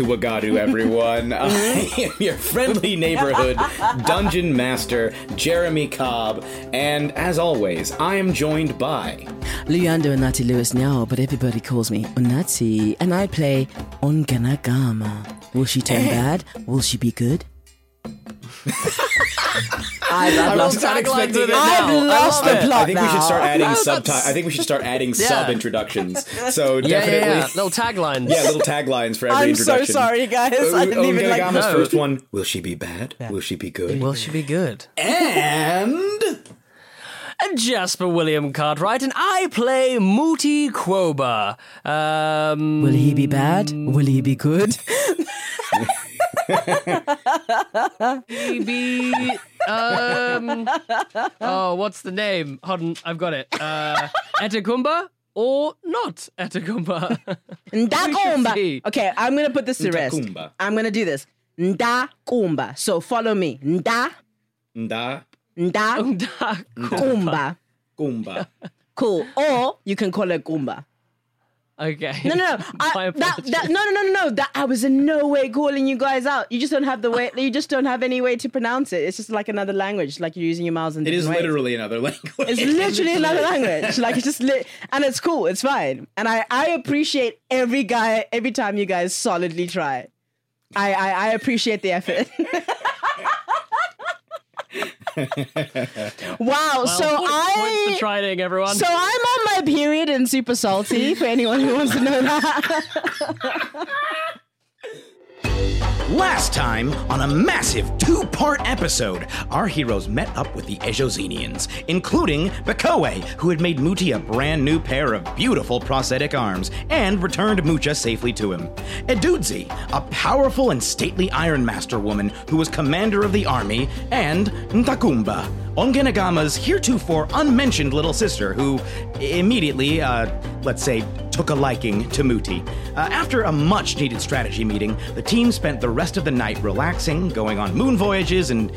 To Wagadu, everyone. I am mm-hmm. your friendly neighborhood dungeon master, Jeremy Cobb, and as always, I am joined by. Leander Unati Lewis now, but everybody calls me Unati, and I play Onganagama. Will she turn bad? Will she be good? I've, I've I lost, was not it I've lost the plot I think we should start adding No, sub. I think we should start adding Yeah. sub introductions. So Yeah, definitely, yeah, yeah. Little taglines. Yeah, little taglines for every introduction. I'm so sorry, guys. I didn't even like- Onganagama's No. first one. Will she be bad? Will she be good? Will she be good? And And Jasper William Cartwright, and I play Muti Quoba. Um, Will he be bad? Will he be good? he be um oh what's the name hold on i've got it uh etakumba or not etakumba Ndakumba. Okay, I'm gonna put this to rest. Ndakumba. I'm gonna do this. Ndakumba. So follow me. Nda Nda Kumba. Kumba. Cool. Or you can call it Kumba. Okay No, no, no. I, that, that, no, no, no, no, no. That I was in no way calling you guys out. You just don't have the way. You just don't have any way to pronounce it. It's just like another language. Like you're using your mouths in It is ways. literally another language. It's literally another language. Like it's just lit, and it's cool. It's fine, and I I appreciate every guy every time you guys solidly try. I I, I appreciate the effort. wow. so point- I points for trying everyone so I'm on my period and super salty. For anyone who wants to know that. Last time, on a massive two part episode, our heroes met up with the Ejozenians, including Bekoe, who had made Muti a brand new pair of beautiful prosthetic arms and returned Mucha safely to him. Edudzi, a powerful and stately Iron Master woman who was commander of the army, and Ndakumba, Ongenagama's heretofore unmentioned little sister, who immediately, uh, let's say, took a liking to Muti. Uh, after a much needed strategy meeting, the team spent the rest of the night relaxing, going on moon voyages, and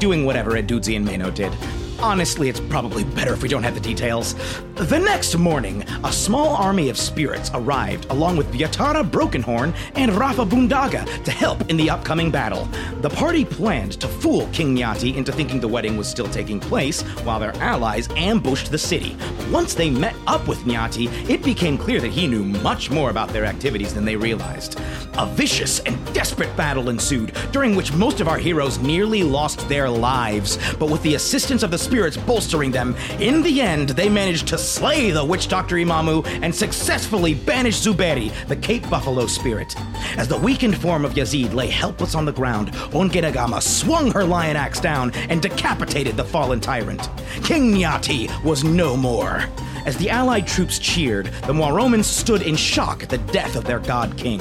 doing whatever Edudzi and Mano did. Honestly, it's probably better if we don't have the details. The next morning, a small army of spirits arrived along with Vyatara Brokenhorn and Rafa Bundaga to help in the upcoming battle. The party planned to fool King Nyati into thinking the wedding was still taking place while their allies ambushed the city. Once they met up with Nyati, it became clear that he knew much more about their activities than they realized. A vicious and desperate battle ensued, during which most of our heroes nearly lost their lives. But with the assistance of the spirits bolstering them, in the end, they managed to slay the witch doctor Imamu and successfully banish Zuberi, the Cape Buffalo spirit. As the weakened form of Yazid lay helpless on the ground, Ongenagama swung her lion axe down and decapitated the fallen tyrant. King Nyati was no more. As the allied troops cheered, the Moromans stood in shock at the death of their god king.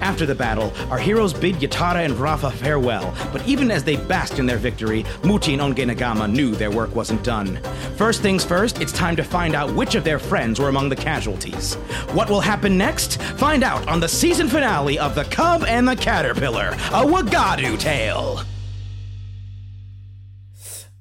After the battle, our heroes bid Yatara and Rafa farewell, but even as they basked in their victory, Muti and Ongenagama knew their work wasn't done. First things first, it's time to find out which of their friends were among the casualties. What will happen next? Find out on the season finale of The Cub and the Caterpillar, a Wagadu tale.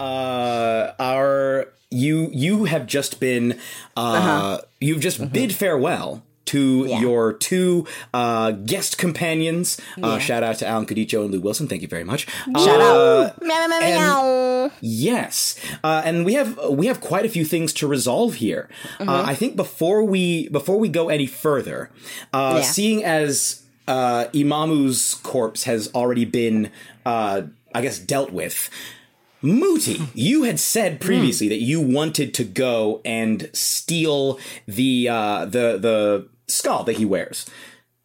uh, our you you have just been uh, you've just bid farewell to your two uh, guest companions. Uh, shout out to Alan Cadicho and Lou Wilson. Thank you very much. Shout out. Meow, meow, meow, Yes, uh, and we have we have quite a few things to resolve here. Uh, I think before we before we go any further, uh, Yeah. seeing as uh, Imamu's corpse has already been, uh, I guess, dealt with. Muti, you had said previously that you wanted to go and steal the uh, the the skull that he wears.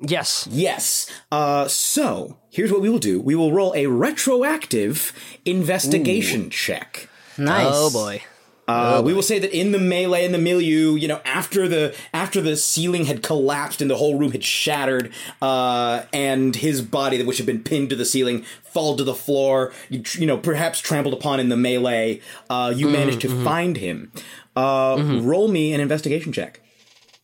Yes. Yes. Uh, so here's what we will do: we will roll a retroactive investigation check. Nice. Oh boy. Uh, we will say that in the melee in the milieu, you know, after the after the ceiling had collapsed and the whole room had shattered, uh, and his body, which had been pinned to the ceiling, fall to the floor. You, you know, perhaps trampled upon in the melee. Uh, you managed to find him. Uh, Roll me an investigation check.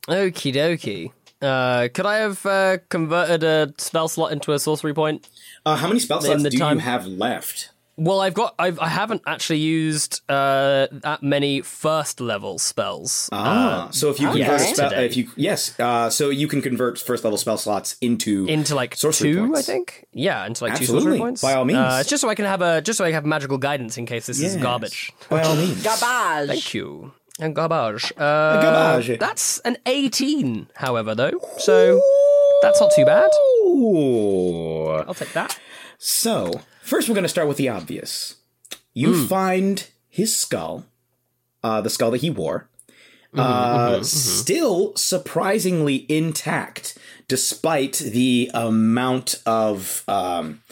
Okie dokie. Uh, could I have uh, converted a spell slot into a sorcery point? Uh, how many spell slots do time- you have left? Well, I've got. I've, I haven't actually used uh, that many first level spells. Ah, so if you convert a yes, spell, if you yes, uh, so you can convert first level spell slots into into like sorcery two, points. I think. Yeah, into like two Absolutely, sorcery points. by all means. Uh, it's just so I can have a just so I can have magical guidance in case this is garbage. By all means. Garbage. Thank you. And garbage. Uh, Garbage. That's an 18, however, though. So that's not too bad. Ooh. I'll take that. So, first we're going to start with the obvious. You find his skull, uh, the skull that he wore, uh, still surprisingly intact, despite the amount of. Um,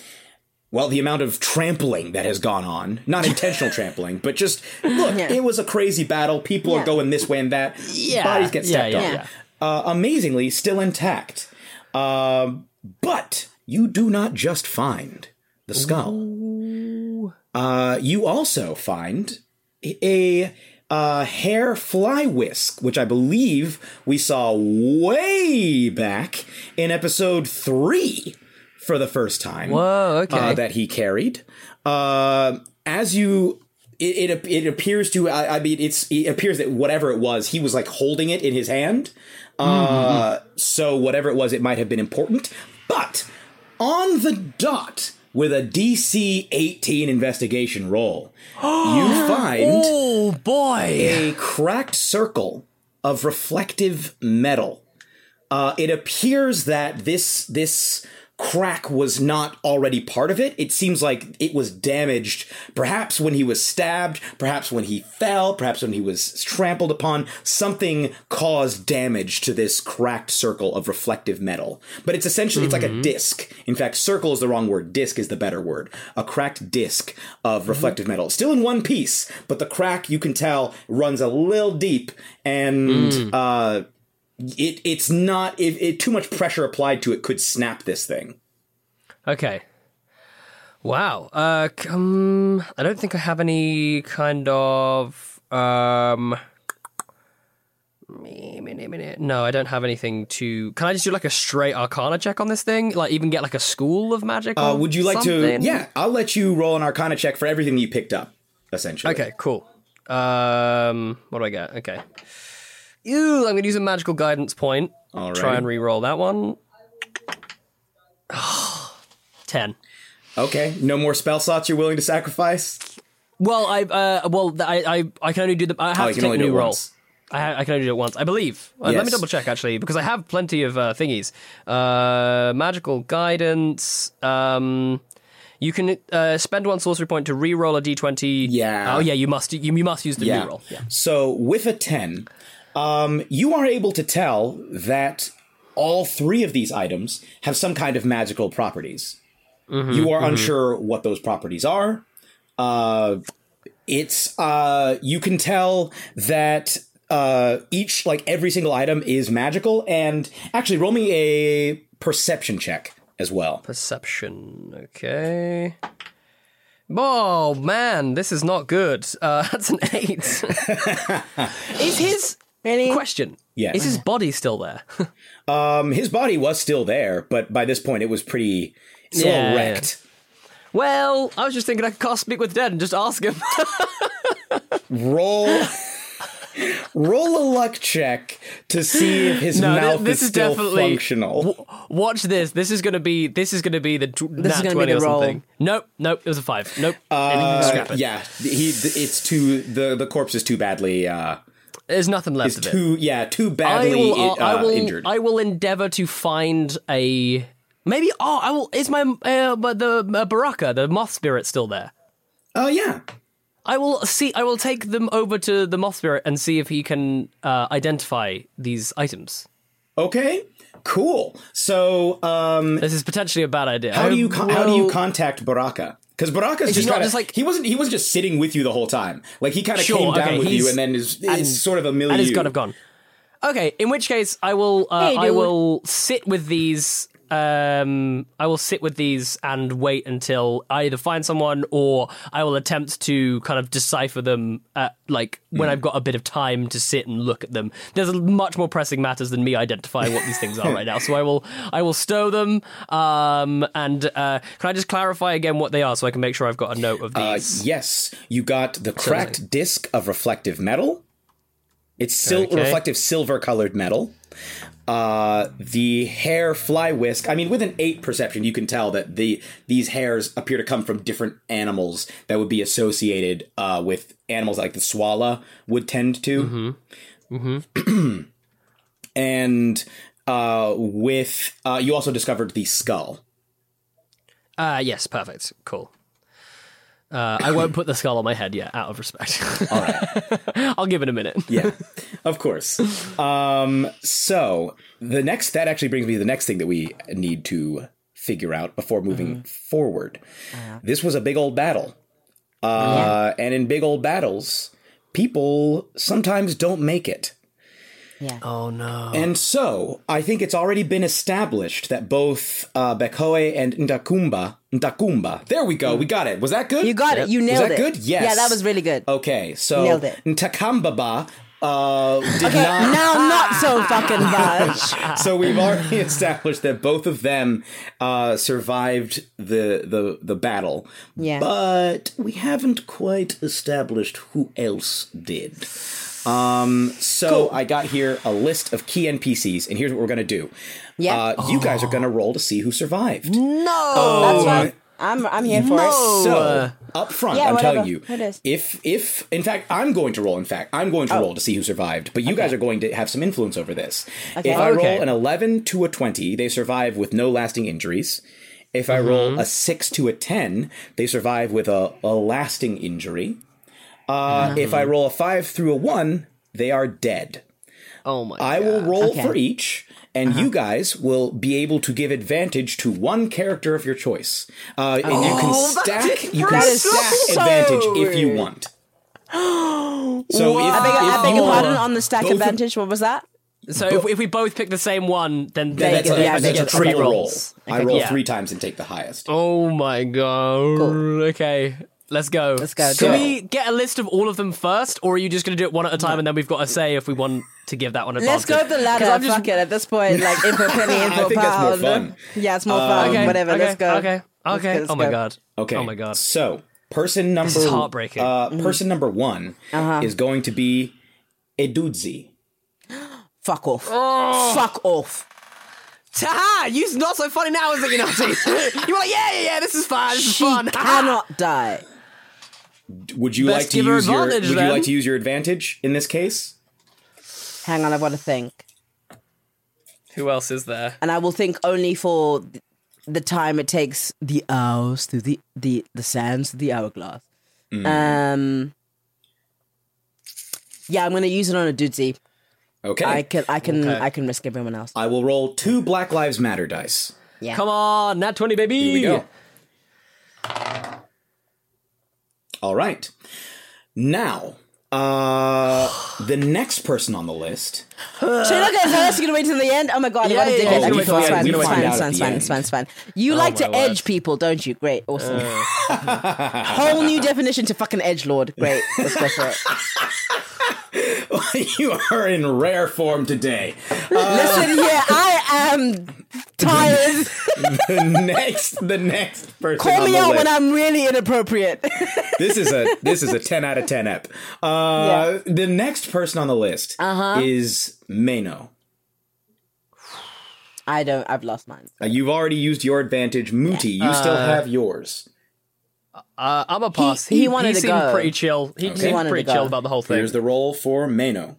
well, the amount of trampling that has gone on. Not intentional trampling, but just look, it was a crazy battle. People are going this way and that. Yeah. Bodies get stepped yeah, on. yeah. Uh, amazingly, still intact. Um, but you do not just find the skull. Uh, you also find a uh, hair fly whisk, which I believe we saw way back in episode three for the first time. Whoa, okay. uh, that he carried. Uh, as you. It, it it appears to I, I mean it's it appears that whatever it was he was like holding it in his hand uh so whatever it was it might have been important but on the dot with a DC 18 investigation roll you find Oh, boy. a cracked circle of reflective metal. Uh, it appears that this this crack was not already part of it. It seems like it was damaged, perhaps when he was stabbed, perhaps when he fell, perhaps when he was trampled upon. Something caused damage to this cracked circle of reflective metal. But it's essentially it's like a mm-hmm. disc. In fact, circle is the wrong word. Disc is the better word. A cracked disc of mm-hmm. reflective metal, still in one piece, but the crack you can tell runs a little deep and. Mm. uh it it's not if it, too much pressure applied to it could snap this thing. Okay. Wow. Uh, um, I don't think I have any kind of um. No, I don't have anything to. Can I just do like a straight Arcana check on this thing? Like even get like a school of magic? Uh, would you like something? to? Yeah, I'll let you roll an Arcana check for everything you picked up. Essentially. Okay, cool. Um, what do I get? Okay. Ew, I'm gonna use a magical guidance point. All Try and re-roll that one. Ten. Okay. No more spell slots you're willing to sacrifice. Well, I uh, well, I, I I can only do the. I have Oh, to take only a do new roll. once. I, I can only do it once, I believe. Uh, Let me double check actually, because I have plenty of uh, thingies. Uh, magical guidance. Um, you can uh, spend one sorcery point to re-roll a d20. Yeah. Oh yeah, you must. You, you must use the Yeah. re-roll. Yeah. So with a ten, um, you are able to tell that all three of these items have some kind of magical properties. you are unsure what those properties are. Uh, it's uh, you can tell that uh, each like every single item is magical. And actually, roll me a perception check as well. Perception. Okay. Oh man, this is not good. Uh, that's an eight. is his Really? question? Yes. Is his body still there? Um, his body was still there, but by this point, it was pretty it's Yeah, all yeah. wrecked. well, I was just thinking I could cast Speak with Dead and just ask him. Roll. Roll a luck check to see if his No, mouth this is is still definitely- functional. W- Watch this. This is gonna be. This is gonna be the tw- This is nat gonna be the or roll. something. Nope. Nope. It was a five. Nope. Uh, Scrap it. yeah, he. It's too the the corpse is too badly. Uh, There's nothing left is of it. too yeah too I badly will, uh, I will, injured. I will endeavor to find a maybe. Oh, I will. Is my uh, but the uh, Baraka, the moth spirit, still there? Oh yeah. I will see. I will take them over to the moth spirit and see if he can uh, identify these items. Okay. Cool. So, um, This is potentially a bad idea. how do you I con- how do you contact Baraka? Because Baraka's just kind of just like- he wasn't he wasn't just sitting with you the whole time. Like he kind of Sure, came down okay, with you and then is, is and- sort of a milieu. and it's kind of gone. Okay, in which case I will uh, Hey, I will sit with these um I will sit with these and wait until I either find someone or I will attempt to kind of decipher them at, like when Hmm. I've got a bit of time to sit and look at them. There's much more pressing matters than me identifying what these things are right now. So I will I will stow them um and uh can I just clarify again what they are so I can make sure I've got a note of Uh, these? yes, you got the cracked disc of reflective metal. It's sil- Okay. reflective silver colored metal. Uh, the hair fly whisk. I mean, with an eight perception, you can tell that the these hairs appear to come from different animals that would be associated uh, with animals like the swallow would tend to. Mm-hmm. and uh, with uh, you also discovered the skull. Uh, yes, perfect. Cool. Uh, I won't put the skull on my head yet, out of respect. All right. I'll give it a minute. Yeah, of course. Um, so the next that actually brings me to the next thing that we need to figure out before moving forward. This was a big old battle, uh, and in big old battles, people sometimes don't make it. Oh no. And so, I think it's already been established that both uh, Bekoe and Ndakumba, Ndakumba, there we go, we got it. Was that good? You got it. You nailed it. Was that it. good? Yes. Yeah, that was really good. Okay, so Nailed it. Ntakambaba uh, did Okay, not. now not so fucking much. so we've already established that both of them uh, survived the, the the battle. Yeah. But we haven't quite established who else did. Um, so I got here a list of key NPCs, and here's what we're gonna do. Yeah. Uh, You guys are gonna roll to see who survived. No, that's right. I'm I'm here for it. So up front, Yeah, I'm whatever. telling you, if if in fact I'm going to roll. In fact, I'm going to Oh. roll to see who survived. But you guys are going to have some influence over this. Okay. If I Okay. roll an 11 to a 20, they survive with no lasting injuries. If I roll Mm-hmm. a six to a 10, they survive with a, a lasting injury. Uh, If Mm-hmm. I roll a five through a one, they are dead. oh my. I will roll Okay. for each, and you guys will be able to give advantage to one character of your choice. Uh, and you can stack. You can stack so advantage if you want. So if, I beg, I beg your pardon on the stack advantage. What was that? So if, if we both pick the same one, then they you get, go. they Yeah, get they that's a get three triple roll. rolls. I roll Yeah. three times and take the highest. Oh my god. Okay. Let's go. Let's go. Can So- we get a list of all of them first, or are you just going to do it one at a time and then we've got to say if we want to give that one advantage? Let's go with the 'Cause ladder. I'm just- Fuck it. At this point, like in for a penny, in I for a think that's more pound. fun. Yeah, it's more fun. Okay, Whatever. okay, let's go. Okay. Let's Okay. go, let's oh my go. god. Okay. Oh my god. So person number is heartbreaking. Uh, Mm-hmm. person number one Uh-huh. is going to be Edudzi. Fuck off. Oh. Fuck off. Ta! you're not so funny now, is it, you naughty? you were like, yeah, yeah, yeah. This is fun. This is She fun. cannot die. Would you Best like to give use your advantage, Would then. you like to use your advantage in this case? Hang on, I've got to think. Who else is there? And I will think only for th- the time it takes the hours through the, the, the sands of the hourglass. Mm. Um. Yeah, I'm gonna use it on Edudzi. Okay. I can, I can, Okay. I can risk everyone else. I will roll two Black Lives Matter dice. Yeah. Come on, nat 20, baby. Here we go. All right. Now, Uh, the next person on the list. So you're not going to tell us you're going to wait till the end? Oh my god, Yeah, what a yeah, dickhead. yeah, Okay, we're cool, gonna it's find- fine, it's fine, it's fine, it's fine, it's fine, it's fine. You like to word. edge people, don't you? Great, awesome. Whole new definition to fucking edge lord. Great, let's go for it. you are in rare form today. Listen here, I am tired. The next, the next person. Call on me the out list. when I'm really inappropriate. this is a this is a ten out of ten ep. Uh, The next person on the list Uh-huh. is Mano. I don't. I've lost mine. Uh, you've already used your advantage. Muti, you still have yours. Uh, I'm a pass. he wanted to seemed go. pretty chill. He Okay. seemed pretty chill about the whole thing. Here's the roll for Mano.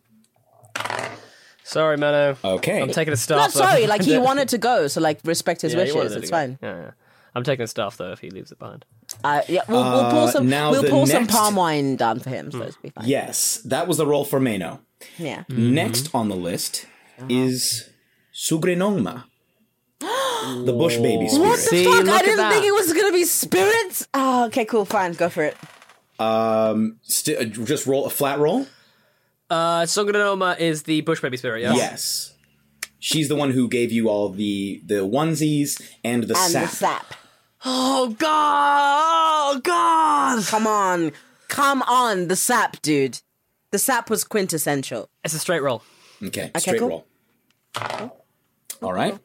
Sorry, Mano. Okay. I'm taking a staff. Not though. sorry, like he wanted to go, so like respect his Yeah, he wanted wishes. it It's to go. fine. Yeah, yeah. I'm taking a staff though if he leaves it behind. Uh, yeah, we'll, we'll pour Uh, some. now We'll the pour some next- palm wine down for him, so it'll be fine. Yes, that was the roll for Mano. Yeah. Next on the list is Sugrinongma, the bush baby spirit. What the See, fuck? look I at didn't that. think it was gonna be spirits. Oh, okay, cool, fine, go for it. Um, st- uh, just roll a flat roll. Uh, Songanoma is the bush baby spirit. Yeah. Yes, she's the one who gave you all the the onesies and the And sap. the sap. Oh god! Oh god! Come on, come on, the sap, dude. The sap was quintessential. It's a straight roll. Okay, straight cool. roll. All right.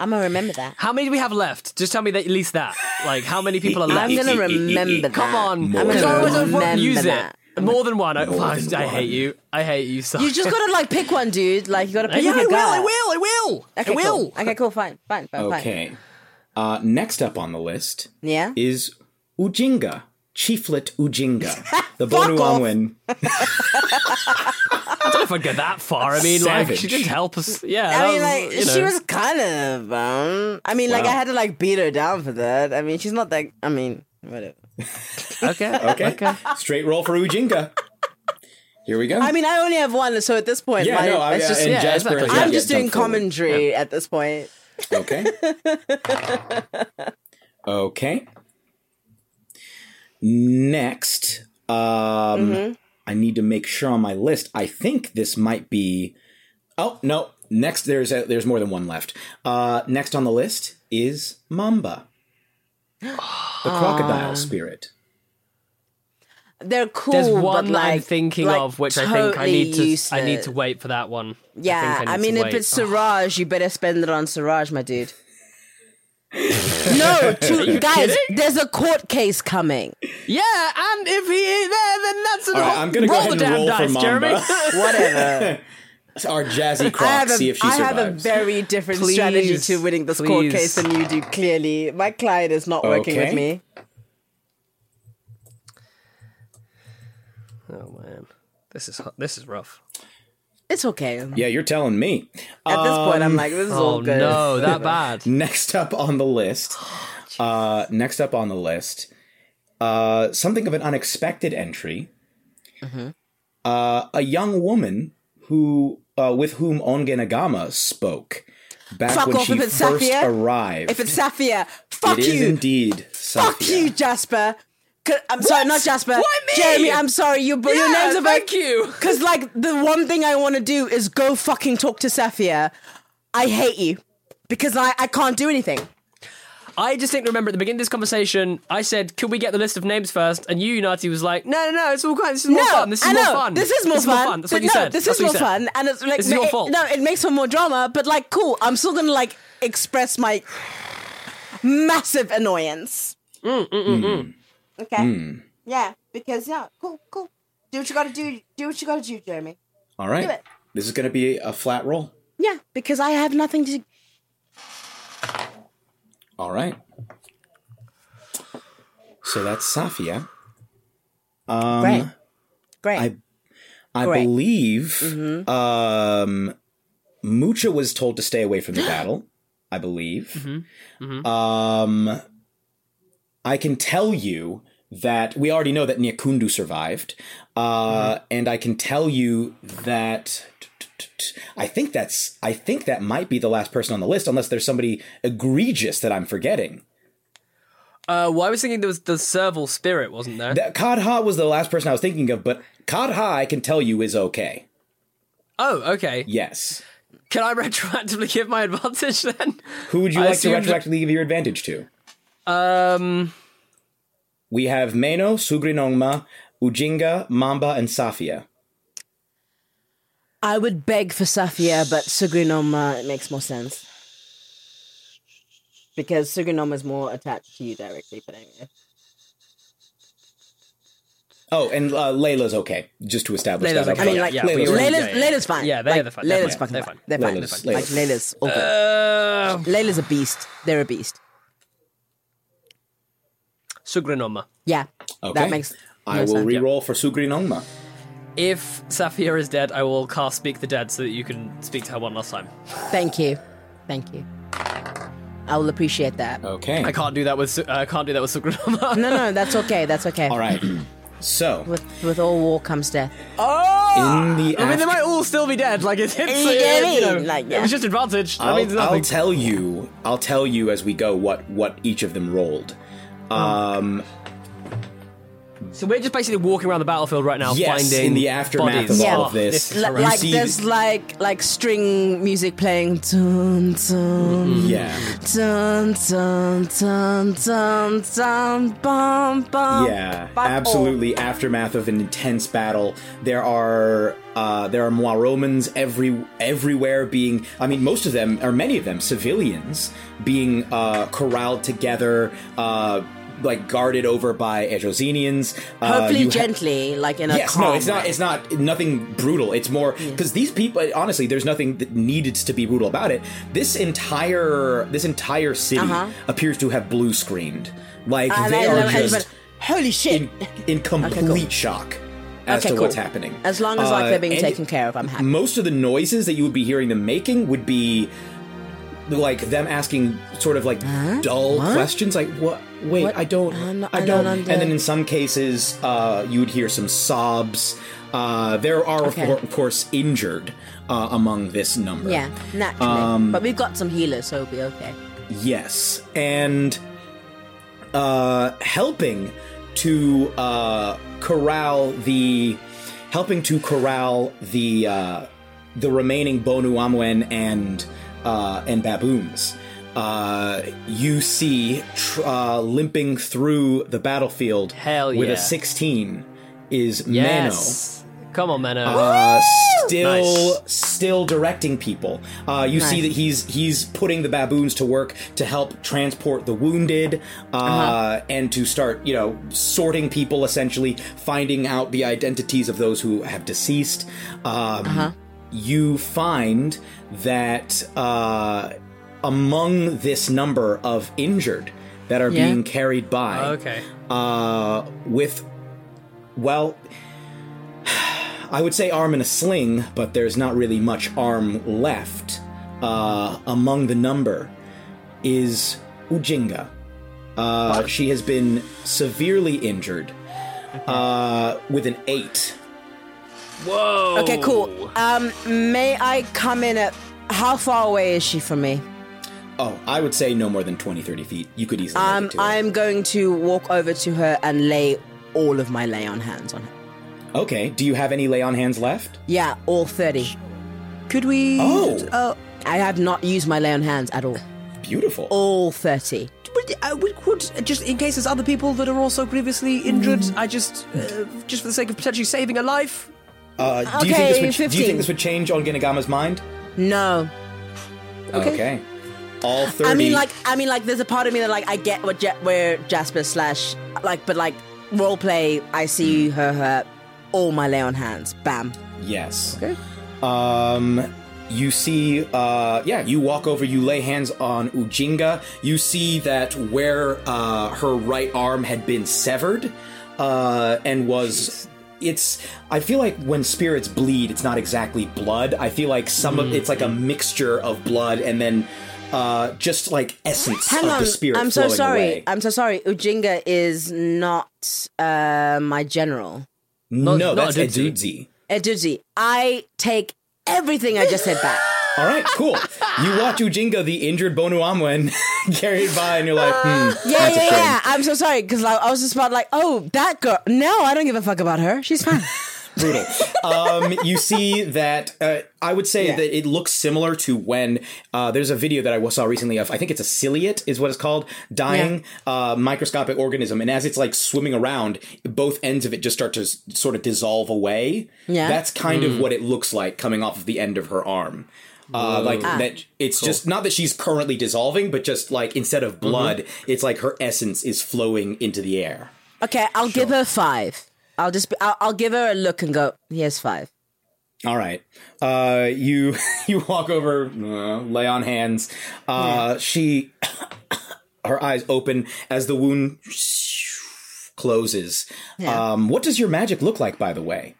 I'm gonna remember that. How many do we have left? Just tell me that at least that. Like how many people are left? I'm gonna remember that. Come on, More because I always one. want to Remember use that. It. More than one. I, More fuck, than I one. hate you. I hate you so. You just gotta like pick one, dude. Like you gotta pick yeah, a I will. guy. I will. I will. Okay, I will. cool. Okay, cool. Fine, fine, fine, fine. Okay. Uh, next up on the list Yeah. is Ujinga, Chieflet Ujinga, the Fuck off. Bonu Amwen. I don't know if I'd go that far. I mean, like she didn't help us. Yeah. I mean, was, like you she know. was kind of. Um, I mean, like I had to like beat her down for that. I mean, she's not that. I mean, whatever. Okay. Okay. Okay. Straight roll for Ujinga. Here we go. I mean, I only have one, so at this point, yeah, my, no, I, just, yeah, Jasper exactly. has I'm just doing jumped forward. commentary at this point. Okay. okay. Next, um, Mm-hmm. I need to make sure on my list. I think this might be. Oh no! Next, there's a, there's more than one left. Uh, next on the list is Mamba, the crocodile um, spirit. They're cool. There's but, one like, I'm thinking like, of, which I think I need totally to. I need to wait for that one. Yeah, think I, need mean, if it's Siraj, you better spend it on Siraj, my dude. no, to, guys, there's a court case coming. Yeah, and if he is there, then that's an All right, I'm gonna go roll ahead the and damn roll for dice, Jeremy. Whatever. Our jazzy I croc. See if she I have a very different Please, strategy to winning this court case than you do, clearly. My client is not working Okay. with me. oh man, this is this is rough. It's okay. Yeah, you're telling me. At this point, I'm like, this is all Oh good. no, that bad. Next up on the list, uh, next up on the list, uh, something of an unexpected entry. Mm-hmm. Uh, a young woman who, uh, with whom Ongenagama spoke back Fuck when off she if it's first Safia. arrived. If it's Safia, fuck It is you. indeed. Fuck you, Jasper. I'm sorry, not Jasper. Why me? Jeremy, I'm sorry. You, your Yeah, name's about. thank you. Because, like, the one thing I want to do is go fucking talk to Safia. I hate you. Because I, I can't do anything. I distinctly remember at the beginning of this conversation, I said, "Could we get the list of names first? And you, Nati, was like, "No, no, no, it's all fun. This is more no, fun. This is I more know. fun. This is more This fun. That's what But you no, said. This That's is more said. fun, and it's like This is your it- fault. No, it makes for more drama. But like, cool. I'm still gonna like express my massive annoyance. Mm, mm, mm, mm. Okay. Yeah, because yeah, cool, cool. Do what you gotta do. Do what you gotta do, Jeremy. All right. Do it. This is going to be a flat roll. Yeah, because I have nothing to. All right. So that's Safia. Um, Great. Great. I I Correct. believe Mm-hmm. um, Mucha was told to stay away from the battle. I believe. Mm-hmm. Um, I can tell you that we already know that Nyakundu survived, uh, Mm-hmm. and I can tell you that. I think that's. I think that might be the last person on the list, unless there's somebody egregious that I'm forgetting. Uh, well, I was thinking there was the serval spirit, wasn't there? That Kadha was the last person I was thinking of, but Kadha I can tell you is okay. oh, okay. Yes. Can I retroactively give my advantage then? Who would you I like to retroactively give your advantage to? Um, We have Mano, Sugrinongma, Ujinga, Mamba, and Safia. I would beg for Safia, but Sugrinoma it makes more sense. Because Sugrinoma is more attached to you directly, but anyway. Oh, and uh, Layla's okay, just to establish Layla's that. okay. I mean, like, yeah, Layla's already- Layla's, yeah, yeah. Layla's fine. Yeah, they're like, the fine. They're Layla's fine. fucking They're fine. fine. They're fine. Layla's- They're fine. Like, Layla's- Layla's all good. uh, Layla's a beast. They're a beast. Sugrinoma. Yeah. Okay. That makes I will sense. re-roll for Sugrinongma. If Safia is dead, I will cast Speak the Dead so that you can speak to her one last time. Thank you. Thank you. I will appreciate that. Okay. I can't do that with Su- uh, I can't do that with Sugrinoma. No, no, that's okay. That's okay. All right. So, With with all war comes death. in the I mean, they after- might all still be dead. Like it's, it's You get uh, you know, me? Like, it was just advantage. I'll, means I'll tell you. I'll tell you as we go what what each of them rolled. Um, so we're just basically walking around the battlefield right now, Yes, finding in the aftermath bodies. of all Oh, of this. L- like see there's like like string music playing. Dun, dun, yeah, dun, dun, dun, dun, dun, bum, bum. yeah, But- absolutely. Aftermath of an intense battle. There are uh, there are Moromans every everywhere being. I mean, most of them, or many of them, civilians being uh, corralled together. Uh, like guarded over by Ejosinians. Uh, Hopefully ha- gently, like in a yes no it's not it's not nothing brutal it's more because these people honestly there's nothing that needed to be brutal about it this entire this entire city Uh-huh. appears to have blue screened like And they are just holy shit. in, in complete shock as Okay, to cool. what's happening As long as like Uh, they're being and taken care of, I'm happy. most of the noises that you would be hearing them making would be like them asking sort of like dull questions like what wait What? i don't i don't, and then in some cases uh you would hear some sobs uh there are of, Okay. of course injured uh, among this number Yeah, naturally. Um, but we've got some healers, so it'll be okay. Yes, and uh, helping to uh, corral the helping to corral the uh, the remaining Bonu Amwen and uh, and baboons. Uh, you see tr- uh, limping through the battlefield Hell with yeah. a 16 is Yes. Come on, Mano. Uh, still Nice. still directing people. Uh, you see that he's he's putting the baboons to work to help transport the wounded uh, Uh-huh. and to start you know sorting people essentially finding out the identities of those who have deceased. Um, Uh-huh. You find that uh, among this number of injured that are Yeah. being carried by okay. uh, with, well, I would say arm in a sling, but there's not really much arm left. Uh, among the number is Ujinga. Uh, she has been severely injured uh, with an eight. Whoa. Okay, cool. Um, may I come in at how far away is she from me? Oh, I would say no more than 20, 30 feet. You could easily Um, make it to. I'm going to walk over to her and lay all of my lay on hands on her. Okay, do you have any lay on hands left? Yeah, all 30. Could we? Oh. Uh, I have not used my lay on hands at all. Beautiful. All 30. would, uh, would, would just in case there's other people that are also grievously injured, I just uh, just for the sake of potentially saving a life. Uh, do, you think this Okay, would, do you think this would change Ongenagama's mind? No. Okay. All 30. I mean, like, I mean, like, there's a part of me that, like, I get what ja- where Jasper slash, like, but like, role play, I see her hurt, all my lay on hands, bam. Yes. Okay. Um, you see, uh, yeah, you walk over, you lay hands on Ujinga. You see that where uh, her right arm had been severed uh, and was. It's. I feel like when spirits bleed, it's not exactly blood. I feel like some of it's like a mixture of blood and then uh, just like essence Hang of on, the spirit. I'm so sorry. away. I'm so sorry. Ujinga is not uh, my general. no, not that's Edudzi. Edudzi. Eduzi, I take everything I just said back. All right, cool. You watch Ujinga, the injured Bonu Amwen, carried by, and you're like, hmm, Yeah, yeah, yeah. I'm so sorry because I, I was just about like, oh, that girl. No, I don't give a fuck about her. She's fine. brutal. Um, you see that uh, I would say Yeah. that it looks similar to when uh, there's a video that I saw recently of I think it's a ciliate is what it's called, dying uh, microscopic organism, and as it's like swimming around, both ends of it just start to s- sort of dissolve away. Yeah. that's kind of what it looks like coming off of the end of her arm. Uh, like that, it's just not that she's currently dissolving, but just like instead of blood, it's like her essence is flowing into the air. Okay, I'll give her five. I'll just, be, I'll, I'll give her a look and go. Here's five. All right. Uh, you you walk over, uh, lay on hands. Uh, She, her eyes open as the wound closes. Um, what does your magic look like, by the way?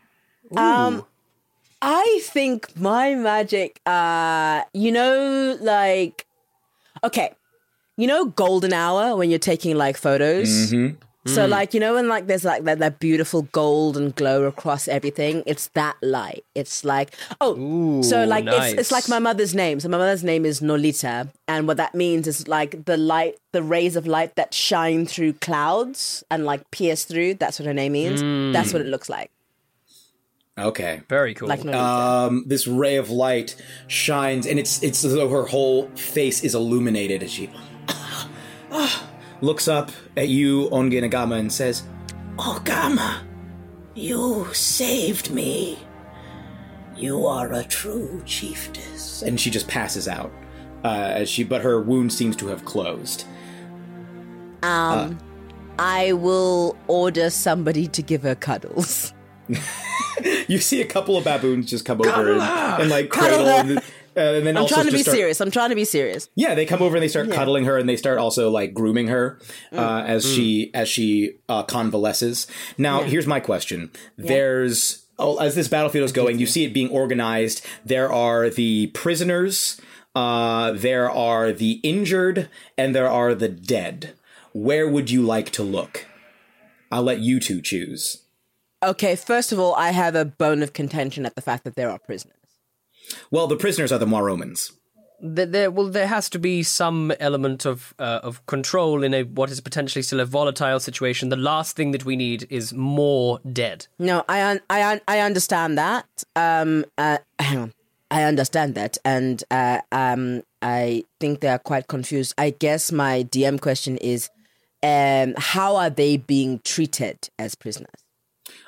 Um, I think my magic, uh, you know, like, okay, you know, golden hour when you're taking like photos. So, mm. like, you know, when like there's like that, that beautiful golden glow across everything, it's that light. It's like, oh, so like it's, it's like my mother's name. So, my mother's name is Nolita. And what that means is like the light, the rays of light that shine through clouds and like pierce through. That's what her name means. That's what it mm. looks like. Okay. Very cool. Like Um, this ray of light shines, and it's it's as though her whole face is illuminated as she ah, looks up at you, Ongenagama, and says, Ogama, you saved me. You are a true chiefess. and she just passes out. Uh, as she, but her wound seems to have closed. Um, I will order somebody to give her cuddles. You see a couple of baboons just come over and, and like Cuddle cradle, and, uh, and then I'm also trying to be start- serious. I'm trying to be serious. Yeah, they come over and they start cuddling her, and they start also like grooming her uh, as she as she uh, convalesces. Now, here's my question: There's oh, as this battlefield is going, you see it being organized. There are the prisoners, uh, there are the injured, and there are the dead. Where would you like to look? I'll let you two choose. Okay, first of all, I have a bone of contention at the fact that there are prisoners. Well, the prisoners are the Moromans. There, there, well, there has to be some element of uh, of control in a what is potentially still a volatile situation. The last thing that we need is more dead. No, I un- I un- I understand that. Um, uh, hang on, I understand that, and uh, um, I think they are quite confused. I guess my DM question is, um, how are they being treated as prisoners?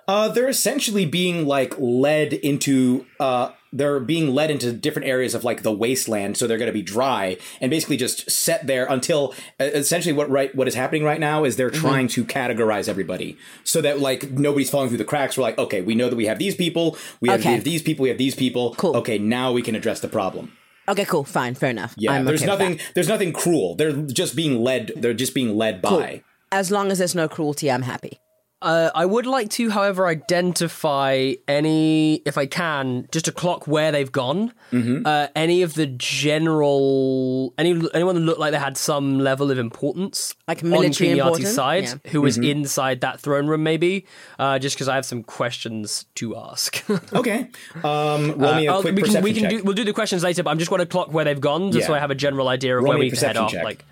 Uh, they're essentially being like led into uh, they're being led into different areas of like the wasteland, so they're going to be dry and basically just set there until uh, essentially what right what is happening right now is they're trying to categorize everybody so that like nobody's falling through the cracks. We're like, okay, we know that we have these people, we have, Okay. we have these people, we have these people. Cool. Okay, now we can address the problem. Okay, cool, fine, fair enough. Yeah, I'm there's okay nothing there's nothing cruel. They're just being led. They're just being led by. As long as there's no cruelty, I'm happy. Uh, I would like to, however, identify any, if I can, just to clock where they've gone. Mm-hmm. Uh, any of the general, any anyone that looked like they had some level of importance, Like military on King side, Yeah. who was Mm-hmm. inside that throne room, maybe. Uh, just because I have some questions to ask. Okay, um, roll me a I'll- quick we can, perception we can check. do, we'll do the questions later, but I'm just want to clock where they've gone, just so I have a general idea of Roll where me a we can head perception off. Like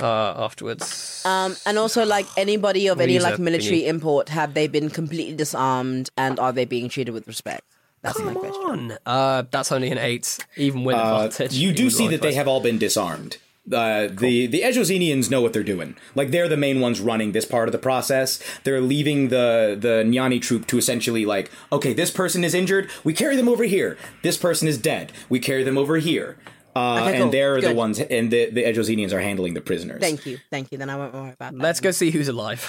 uh, afterwards. Um, and also, like anybody of any use like military thingy. import, have they been completely disarmed and are they being treated with respect? That's my Come question. on. Uh, that's only an eight, even with Uh, advantage. you do even see with that they have all been disarmed. Uh, The the Ejosinians know what they're doing. Like they're the main ones running this part of the process. They're leaving the the Nyani troop to essentially like, okay, this person is injured, we carry them over here. This person is dead, we carry them over here. Uh, Okay, cool. And they're the ones, and the the Ejosinians are handling the prisoners. Thank you, thank you. Then I won't worry about that. Let's go see who's alive.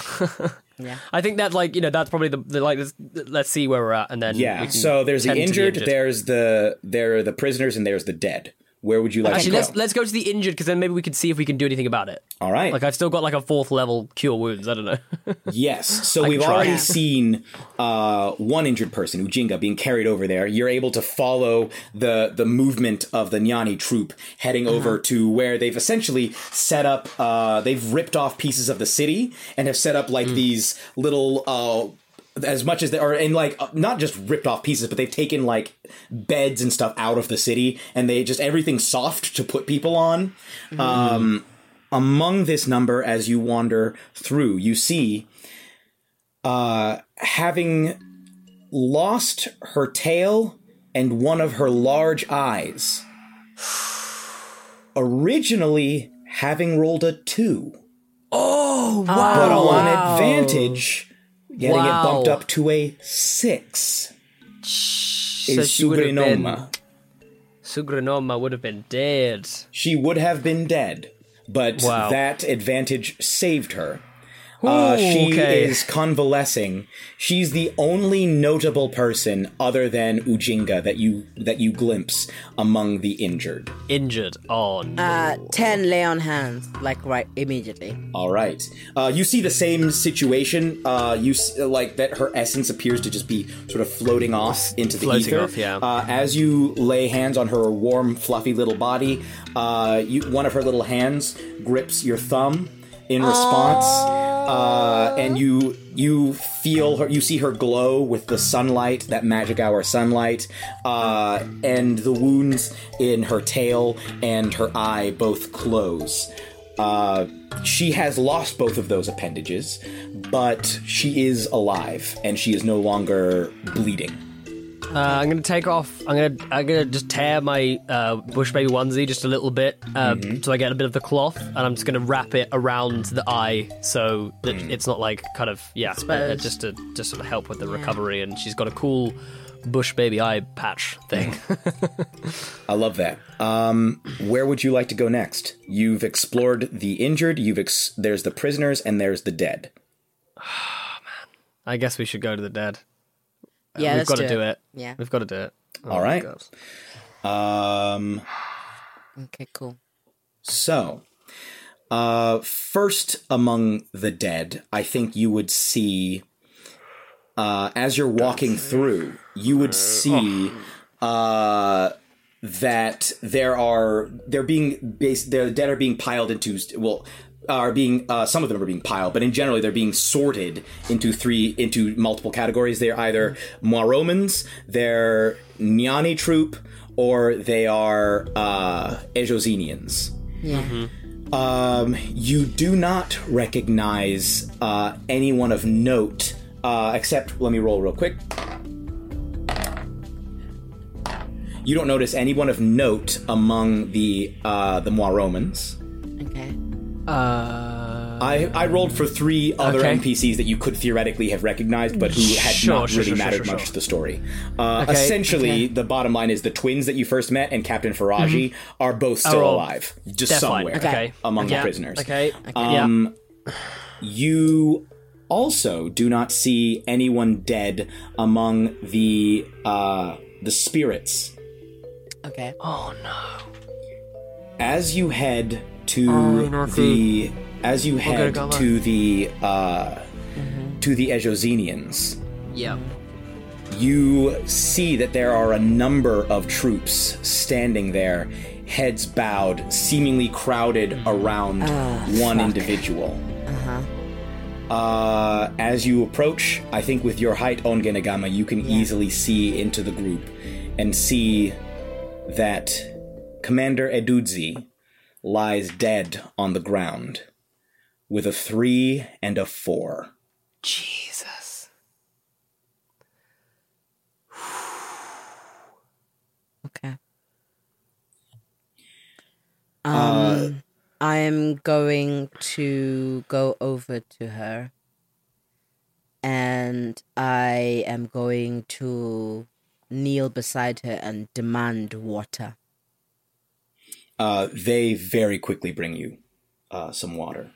Yeah. I think that like you know that's probably the, the like let's, let's see where we're at and then Yeah. So there's the tend to injured, there's the there are the prisoners, and there's the dead. Where would you like Actually, to go? let's let's go to the injured because then maybe we can see if we can do anything about it. All right. Like I've still got like a fourth level cure wounds. I don't know. Yes. So I we've already seen uh, one injured person, Ujinga, being carried over there. You're able to follow the the movement of the Nyani troop heading Uh-huh. over to where they've essentially set up. Uh, they've ripped off pieces of the city and have set up Mm. like these little. Uh, as much as they are in like not just ripped off pieces, but they've taken like beds and stuff out of the city, and they just everything soft to put people on. Um, among this number, as you wander through, you see, uh, having lost her tail and one of her large eyes. Originally having rolled a two. Oh wow. But wow! on advantage, getting Wow. it bumped up to a six. So is would have been. Sugrinoma would have been dead. She would have been dead, but Wow. that advantage saved her. Uh, she okay. is convalescing. She's the only notable person other than Ujinga that you that you glimpse among the injured. Injured. Oh no. Uh, 10 lay on hands, like right immediately. All right. Uh, you see the same situation. Uh, you s- like that her essence appears to just be sort of floating off into the Floating ether. off, yeah. Uh, as you lay hands on her warm, fluffy little body, uh, you, one of her little hands grips your thumb in response, uh, and you you feel her. You see her glow with the sunlight, that magic hour sunlight, uh, and the wounds in her tail and her eye both close. Uh, she has lost both of those appendages, but she is alive and she is no longer bleeding. Uh, I'm gonna take off. I'm gonna I'm gonna just tear my uh, bush baby onesie just a little bit, uh, Mm-hmm. so I get a bit of the cloth, and I'm just gonna wrap it around the eye so that Mm. it's not like kind of yeah, uh, just to just sort of help with the recovery. And she's got a cool bush baby eye patch thing. I love that. Um, where would you like to go next? You've explored the injured. You've ex- there's the prisoners and there's the dead. Oh, man, I guess we should go to the dead. Yeah, We've got to do do it. it. Yeah. We've got to do it. Oh, All right. Um, Okay, cool. so, uh, first among the dead, I think you would see, uh, as you're walking through, you would see, uh, that there are they're being based the dead are being piled into well are being uh, some of them are being piled but in general they're being sorted into three into multiple categories they're either Romans they're Nyani troop or they are uh, Ejosinians Yeah. um, you do not recognize uh, anyone of note, uh, except let me roll real quick. You don't notice anyone of note among the uh, the Romans. Okay. Uh, I, I rolled for three other Okay. NPCs that you could theoretically have recognized, but who had Sure, not sure, really sure, sure, mattered sure, much to the story. Uh, Okay, essentially, okay. the bottom line is the twins that you first met and Captain Faraji are both still Mm-hmm. alive, just they're somewhere Okay. among Yeah. the prisoners. Okay. Um, you also do not see anyone dead among the uh, the spirits. Okay. Oh no. As you head to no, the as you head go back. to the uh, to the Ejosinians, Yep. you see that there are a number of troops standing there, heads bowed, seemingly crowded around one individual. Uh huh. as you approach, I think with your height, on Ongenagama, you can easily see into the group and see that Commander Edudzi lies dead on the ground with a three and a four. Jesus. Okay. Um, I am going to go over to her, and I am going to kneel beside her and demand water. Uh, they very quickly bring you uh, some water.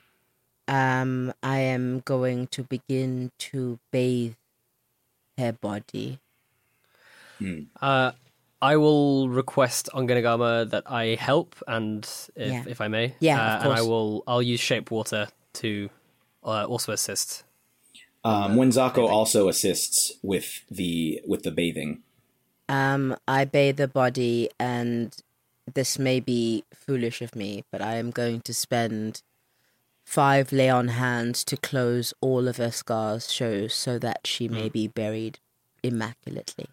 Um, I am going to begin to bathe her body. Uh, I will request Ongenagama that I help, and if, Yeah. if I may, Yeah, uh, of and I will. I'll use shape water to uh, also assist. Um, Wenzako also assists with the with the bathing. Um, I bathe the body, and this may be foolish of me, but I am going to spend five lay on hands to close all of Escar's shows so that she may be buried immaculately.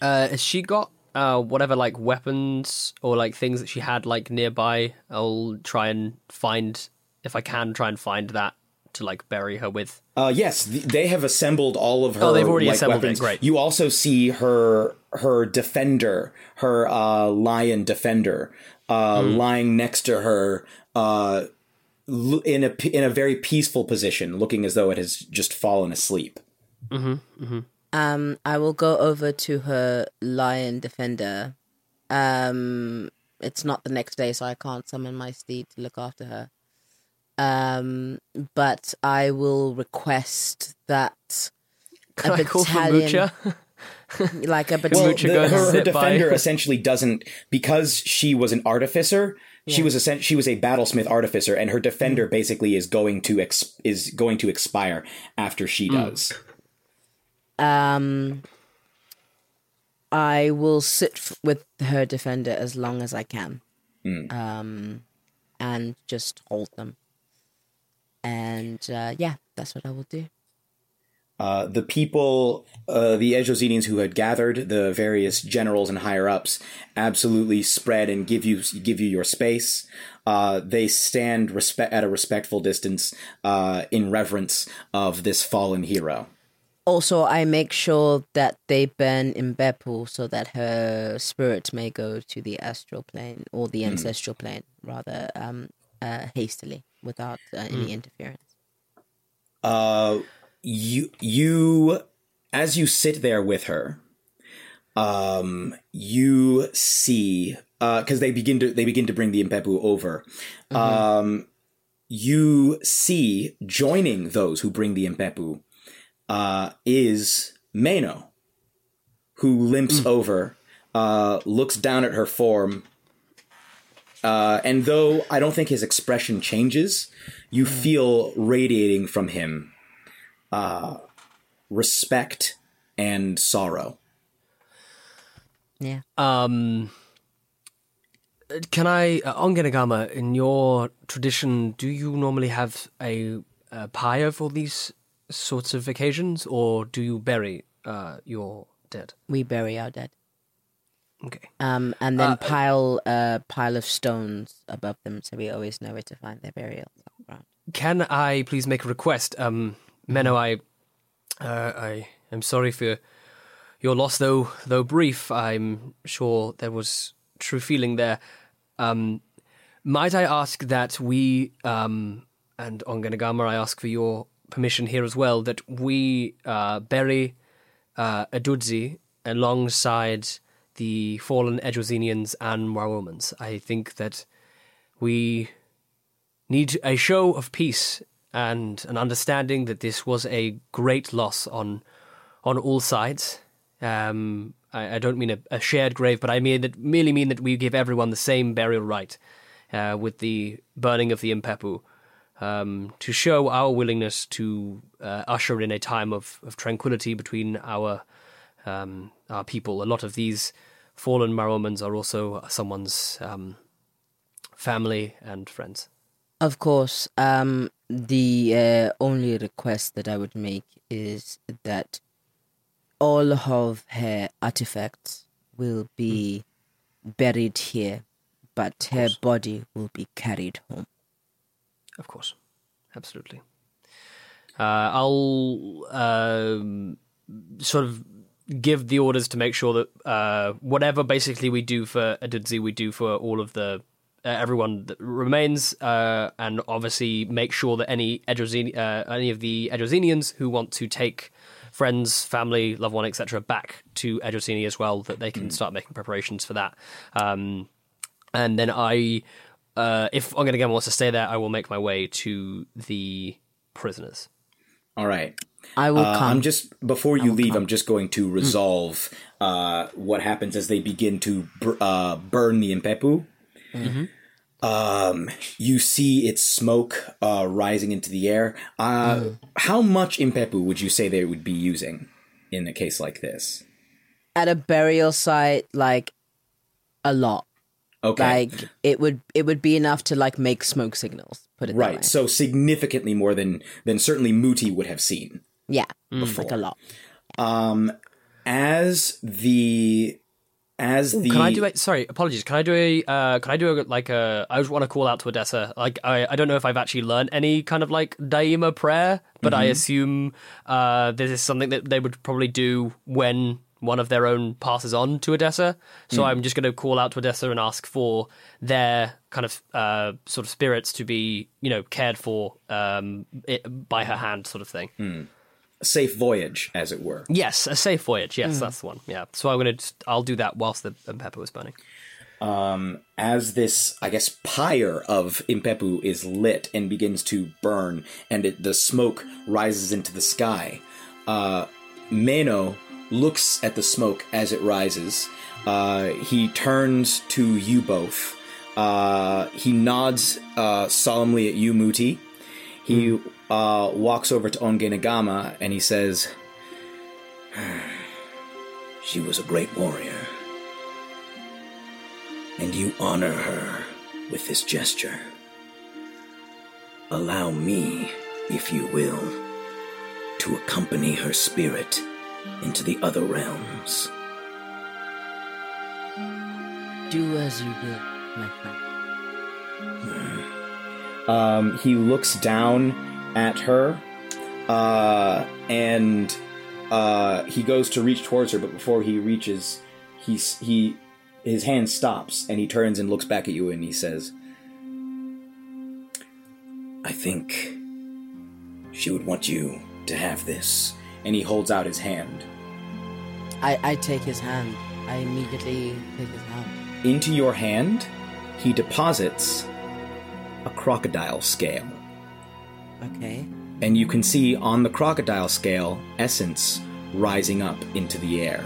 Uh, has she got uh, whatever like weapons or like things that she had like nearby? I'll try and find if I can try and find that to like bury her with. Uh, yes, th- they have assembled all of her. Oh, they've already like, assembled it, great. You also see her her defender, her uh, lion defender, uh, Hmm. lying next to her, uh, in a p- in a very peaceful position, looking as though it has just fallen asleep. Um, I will go over to her lion defender. Um, it's not the next day, so I can't summon my steed to look after her. Um, but I will request that Can a I battalion, Mucha? like a battalion. Mucha the- her, her sit by. defender essentially doesn't because she was an artificer. She was a she was a battlesmith artificer, and her defender Hmm. basically is going to ex- is going to expire after she Hmm. does. Um, I will sit f- with her defender as long as I can, um, and just hold them. And uh, yeah, that's what I will do. Uh, the people, uh, the Ejosinians who had gathered, the various generals and higher ups, absolutely spread and give you give you your space. Uh, they stand respe- at a respectful distance uh, in reverence of this fallen hero. Also, I make sure that they burn in Impepu so that her spirit may go to the astral plane or the ancestral plane rather um, uh, hastily without uh, any interference. Uh, you you as you sit there with her, um, you see because they begin to they begin to bring the Impepu over. Um, you see joining those who bring the Impepu uh, is Mano, who limps over, uh, looks down at her form, uh, and though I don't think his expression changes, you feel radiating from him uh, respect and sorrow. Yeah. Um, can I, uh, Ongenagama, in your tradition, do you normally have a, a pyre for these sorts of occasions, or do you bury uh, your dead? We bury our dead. Okay. Um, and then pile a pile of stones above them so we always know where to find their burial ground. Can I please make a request? Um, Mano, I, uh, I am sorry for your loss, though though brief. I'm sure there was true feeling there. Um, might I ask that we, um, and Ongenagama, I ask for your permission here as well, that we uh, bury uh, Edudzi alongside the fallen Ejosinians and Moromans. I think that we need a show of peace and an understanding that this was a great loss on on all sides. Um, I, I don't mean a, a shared grave, but I mean that merely mean that we give everyone the same burial right uh, with the burning of the Impepu um, to show our willingness to uh, usher in a time of, of tranquility between our um, our people. A lot of these fallen Moromans are also someone's um, family and friends. Of course, um, the uh, only request that I would make is that all of her artifacts will be buried here, but her body will be carried home. Of course, absolutely. Uh, I'll um, sort of give the orders to make sure that uh, whatever basically we do for Edudzi, we do for all of the uh, everyone that remains, uh, and obviously make sure that any Edrosini, uh, any of the Edrosinians who want to take friends, family, loved one, etc., back to Edrosini as well, that they can start making preparations for that. Um, and then I, uh, if Ongenagama wants to stay there, I will make my way to the prisoners. All right. I will Uh, come. I'm just before you leave. I'm just going to resolve uh, what happens as they begin to bur- uh, burn the impepu. Um, you see its smoke uh, rising into the air. Uh, How much impepu would you say they would be using in a case like this? At a burial site, like a lot. Okay. Like it would it would be enough to like make smoke signals. Put it that way. right. So significantly more than than certainly Muti would have seen. Yeah, Before. like a lot. Um, as the as the Can I do a sorry? Apologies. Can I do a? Uh, can I do a like a? I just want to call out to Odessa. Like I, I don't know if I've actually learned any kind of like Daima prayer, but I assume uh, this is something that they would probably do when one of their own passes on to Odessa. So I'm just going to call out to Odessa and ask for their kind of uh, sort of spirits to be you know cared for um, it, by her hand, sort of thing. Safe voyage, as it were. Yes, a safe voyage. Yes, that's the one. Yeah. So I'm gonna. Just, I'll do that whilst the um, is was burning. as this, I guess, pyre of Impepu is lit and begins to burn, and it, the smoke rises into the sky. Uh, Mano looks at the smoke as it rises. Uh, he turns to you both. Uh, he nods uh, solemnly at you, Muti. He uh, walks over to Ongenagama and he says, She was a great warrior. And you honor her with this gesture. Allow me, if you will, to accompany her spirit into the other realms. Do as you will, my friend. Um, he looks down at her, uh, and uh, he goes to reach towards her, but before he reaches, he's he his hand stops, and he turns and looks back at you, and he says, I think she would want you to have this. and he holds out his hand. I, I take his hand. I immediately take his hand. Into your hand, he deposits a crocodile scale, Okay. and you can see on the crocodile scale essence rising up into the air.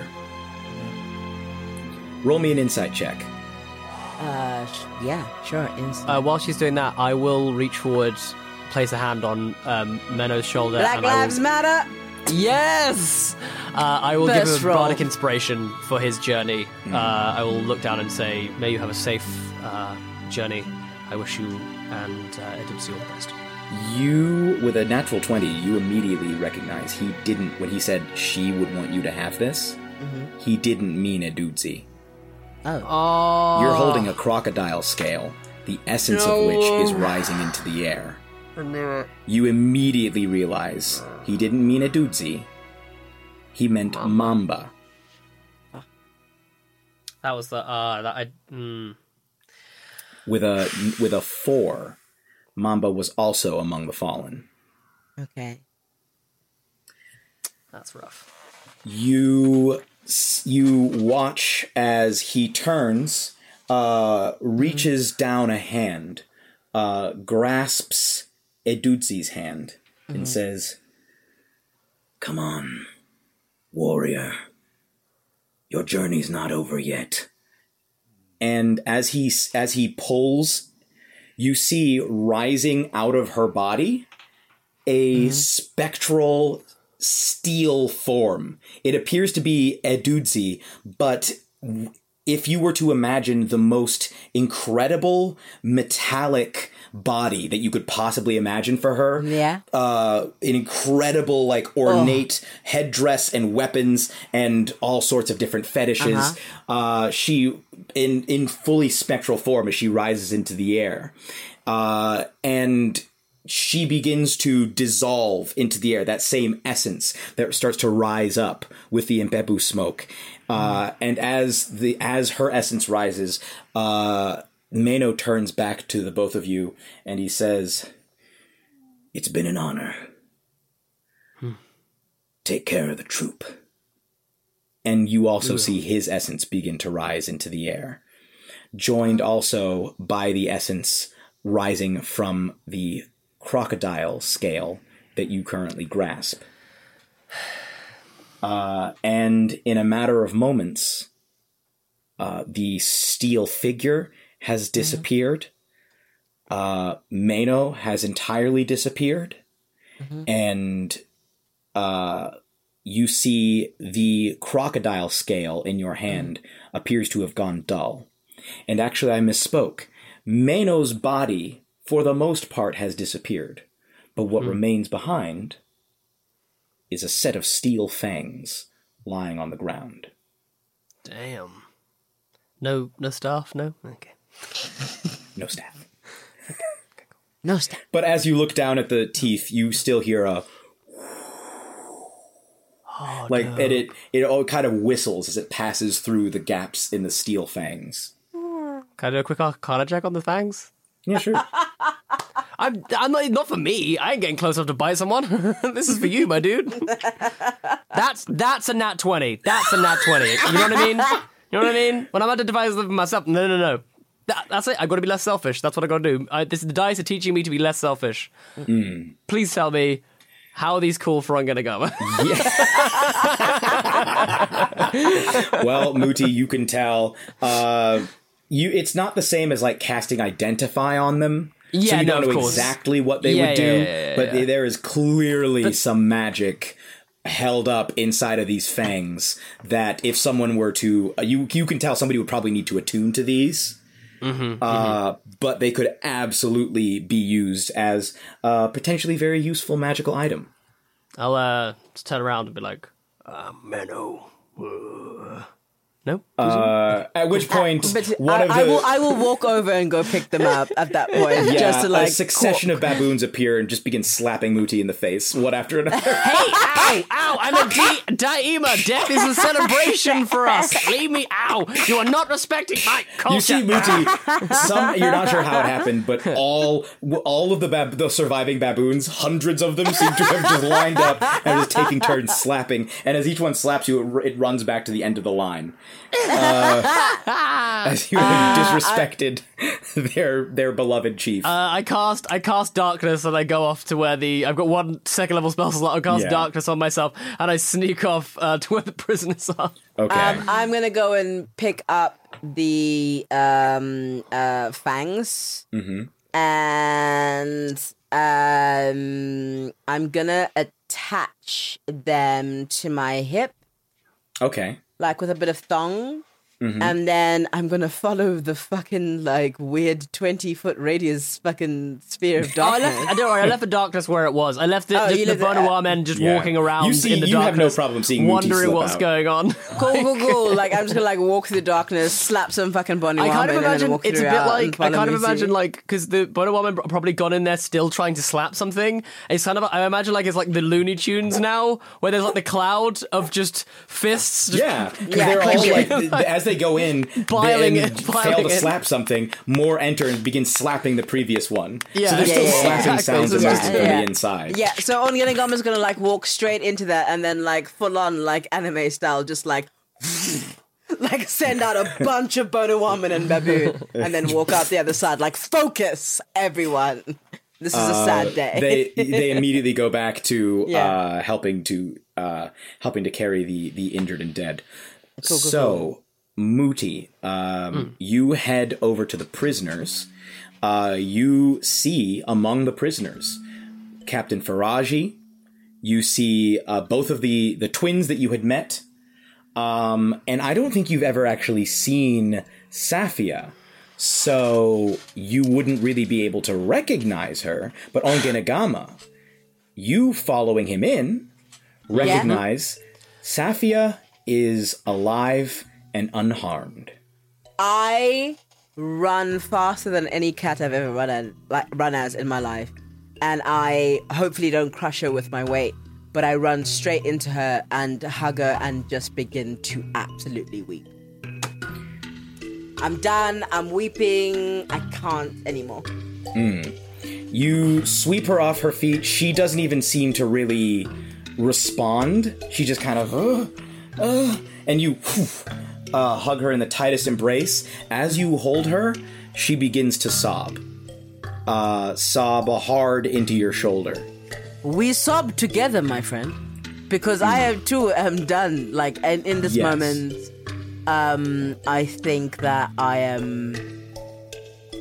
Roll me an insight check. Uh, sh- yeah, sure. Instant. Uh, while she's doing that, I will reach forward, place a hand on um, Mano's shoulder, Black and I will Lives Matter. Yes! Uh, I will Best give him roll. bardic inspiration for his journey. Uh, I will look down and say, May you have a safe uh, journey. I wish you and uh, Edudzi all the best. You, with a natural 20, you immediately recognize he didn't, when he said she would want you to have this, he didn't mean Edudzi. Oh. You're holding a crocodile scale, the essence of which is rising into the air. You immediately realize he didn't mean Edudzi, he meant mamba. That was the. Uh, that I. Mm, With a with a four, Mamba was also among the fallen. okay. that's rough. you you watch as he turns uh reaches down a hand uh grasps edudzi's hand and says Come on, warrior. Your journey's not over yet. and as he as he pulls you see rising out of her body a mm-hmm. spectral steel form. It appears to be edudzi but if you were to imagine the most incredible metallic body that you could possibly imagine for her Yeah. uh, an incredible like ornate headdress and weapons and all sorts of different fetishes. uh she in in fully spectral form as she rises into the air, uh, and she begins to dissolve into the air. That same essence that starts to rise up with the impepu smoke, uh, and as the as her essence rises, uh, Mano turns back to the both of you and he says. It's been an honor. Take care of the troop. and you also see his essence begin to rise into the air, joined also by the essence rising from the crocodile scale that you currently grasp. Uh, and in a matter of moments, uh, the steel figure has disappeared. Uh, Mano has entirely disappeared. And uh, you see the crocodile scale in your hand appears to have gone dull. And actually, I misspoke. Mano's body, for the most part, has disappeared. But what remains behind is a set of steel fangs lying on the ground. Damn. No, no staff. No. Okay. No staff. No staff. But as you look down at the teeth, you still hear a. Oh, like and it it all kind of whistles as it passes through the gaps in the steel fangs. Can I do a quick arcana check on the fangs? Yeah, sure. I'm, I'm not, not for me. I ain't getting close enough to bite someone. this is for you, my dude. That's that's a nat twenty. That's a nat twenty. You know what I mean? You know what I mean? When I'm at to devise for myself, no, no, no. That, that's it. I've got to be less selfish. That's what I've got to do. I, this the dice are teaching me to be less selfish. Please tell me how are these cool for go? well, Muti, you can tell. Uh, you it's not the same as like casting identify on them. so Yeah, you no, don't know course. exactly what they Yeah, would do, yeah, yeah, yeah, but there is clearly some magic held up inside of these fangs that if someone were to uh, you you can tell somebody would probably need to attune to these. Mm-hmm, Uh, but they could absolutely be used as a potentially very useful magical item. I'll uh, just turn around and be like, uh, Mano. Uh, no? Uh, at which point, But one I, of the I will I will walk over and go pick them up at that point. Yeah, just to like a succession of baboons appear and just begin slapping Muti in the face, one after another. Hey, ow, ow, I'm a di- Daima. Death is a celebration for us. Leave me, ow. You are not respecting my culture. you see Muti, some you're not sure how it happened, but all all of the bab- the surviving baboons, hundreds of them, seem to have just lined up and just taking turns slapping. And as each one slaps you, it, r- it runs back to the end of the line. Uh, as you have disrespected their their beloved chief. Uh, I cast I cast darkness and I go off to where the I've got one second level spell slot. I cast Yeah. darkness on myself and I sneak off uh, to where the prisoners are. okay. Um, I'm gonna go and pick up the um, uh, fangs, and um, I'm gonna attach them to my hip, okay. Like with a bit of thong. Mm-hmm. And then I'm gonna follow the fucking like weird twenty foot radius fucking sphere of Oh, I darkness. left. I don't worry. I left the darkness where it was. I left the, Oh, the, the left men just Yeah. walking around You see- in the you have no problem seeing Muti wondering slip what's out. going on. cool, cool, cool. Like I'm just gonna like walk through the darkness, slap some fucking Bonnie I kind of Woman, imagine it's a bit like I kind of Lucy. imagine like because the Bonu Amwen probably gone in there still trying to slap something. It's kind of I imagine like it's like the Looney Tunes now where there's like the cloud of just fists. Just, Yeah, 'cause Yeah, they're all clearly. like, as they go in, Biling they, it, and biling fail to it. slap something, more enter and begin slapping the previous one. Yeah. so there's Yeah, still yeah, yeah, slapping exactly. sounds it's from the inside. Yeah, so Ongenagama's gonna like walk straight into that and then like full on like anime style, just like like send out a bunch of Bonu Amwen and baboon and then walk out the other side, like focus everyone. This is a sad day. they they immediately go back to Yeah. uh, helping to uh, helping to carry the the injured and dead. so Muti, um, you head over to the prisoners. Uh, you see among the prisoners Captain Faraji. You see uh, both of the the twins that you had met, um, and I don't think you've ever actually seen Safia. So you wouldn't really be able to recognize her, but Ongenagama, you following him in, recognize Safia is alive and unharmed. I run faster than any cat I've ever run at, like run as in my life, and I hopefully don't crush her with my weight. But I run straight into her and hug her and just begin to absolutely weep. I'm done. I'm weeping. I can't anymore. You sweep her off her feet. She doesn't even seem to really respond. She just kind of, uh, uh, and you uh, hug her in the tightest embrace. As you hold her, she begins to sob. Uh, sob hard into your shoulder. We sob together, my friend, because I have too am done. Like, and in this Yes. moment, um, I think that I am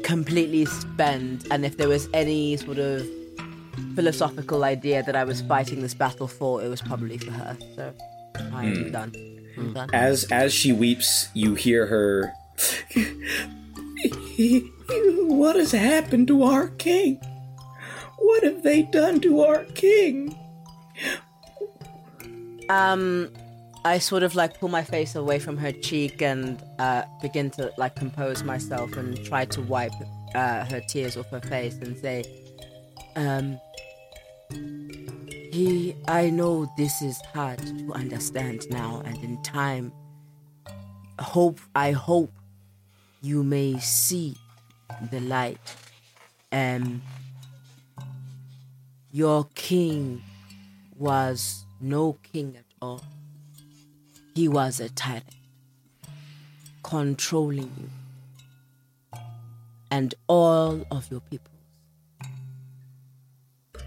completely spent. And if there was any sort of philosophical idea that I was fighting this battle for, it was probably for her. So I am done. I'm done. As as she weeps, you hear her What has happened to our king? What have they done to our king? Um, I sort of like pull my face away from her cheek and uh, begin to like compose myself and try to wipe uh, her tears off her face and say, um, he, I know this is hard to understand now, and in time, hope I hope you may see the light. Um, your king was no king at all. He was a tyrant, controlling you and all of your people.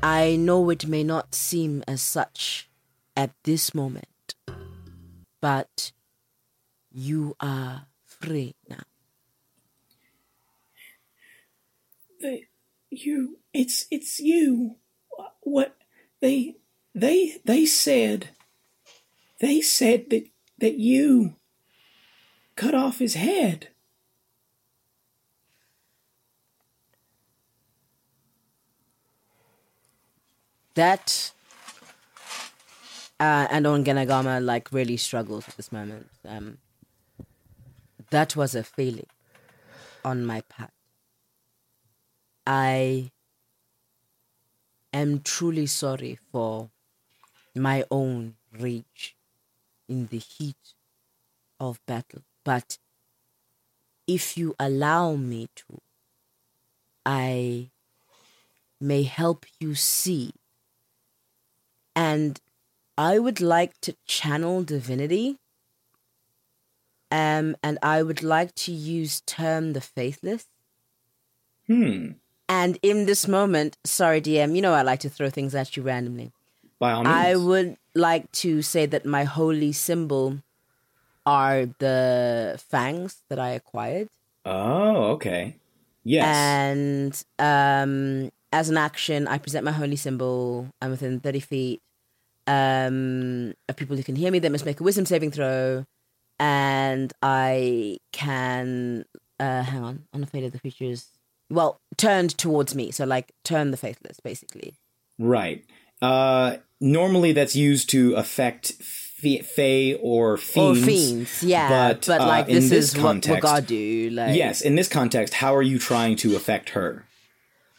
I know it may not seem as such at this moment, but you are free now. The, you, it's it's you. What they they they said. They said that that you cut off his head. That uh, and Ongenagama like really struggles at this moment. Um, that was a failing on my part. I am truly sorry for my own rage in the heat of battle. But if you allow me to, I may help you see. And I would like to channel divinity. Um, and I would like to use term the faithless. Hmm. And in this moment, sorry, DM, you know I like to throw things at you randomly. By all means. I would like to say that my holy symbol are the fangs that I acquired. Oh, okay. Yes. And um, as an action, I present my holy symbol. I'm within 30 feet um, of people who can hear me. They must make a wisdom saving throw. And I can, uh, hang on, unafraid of the creatures. Well, turned towards me. So, like, turn the faithless, basically. Right. Uh, normally that's used to affect fe- Fae or fiends. Or fiends, yeah. But, But, uh, like, this, this is what, what context- God do. Like, Yes, in this context, how are you trying to affect her?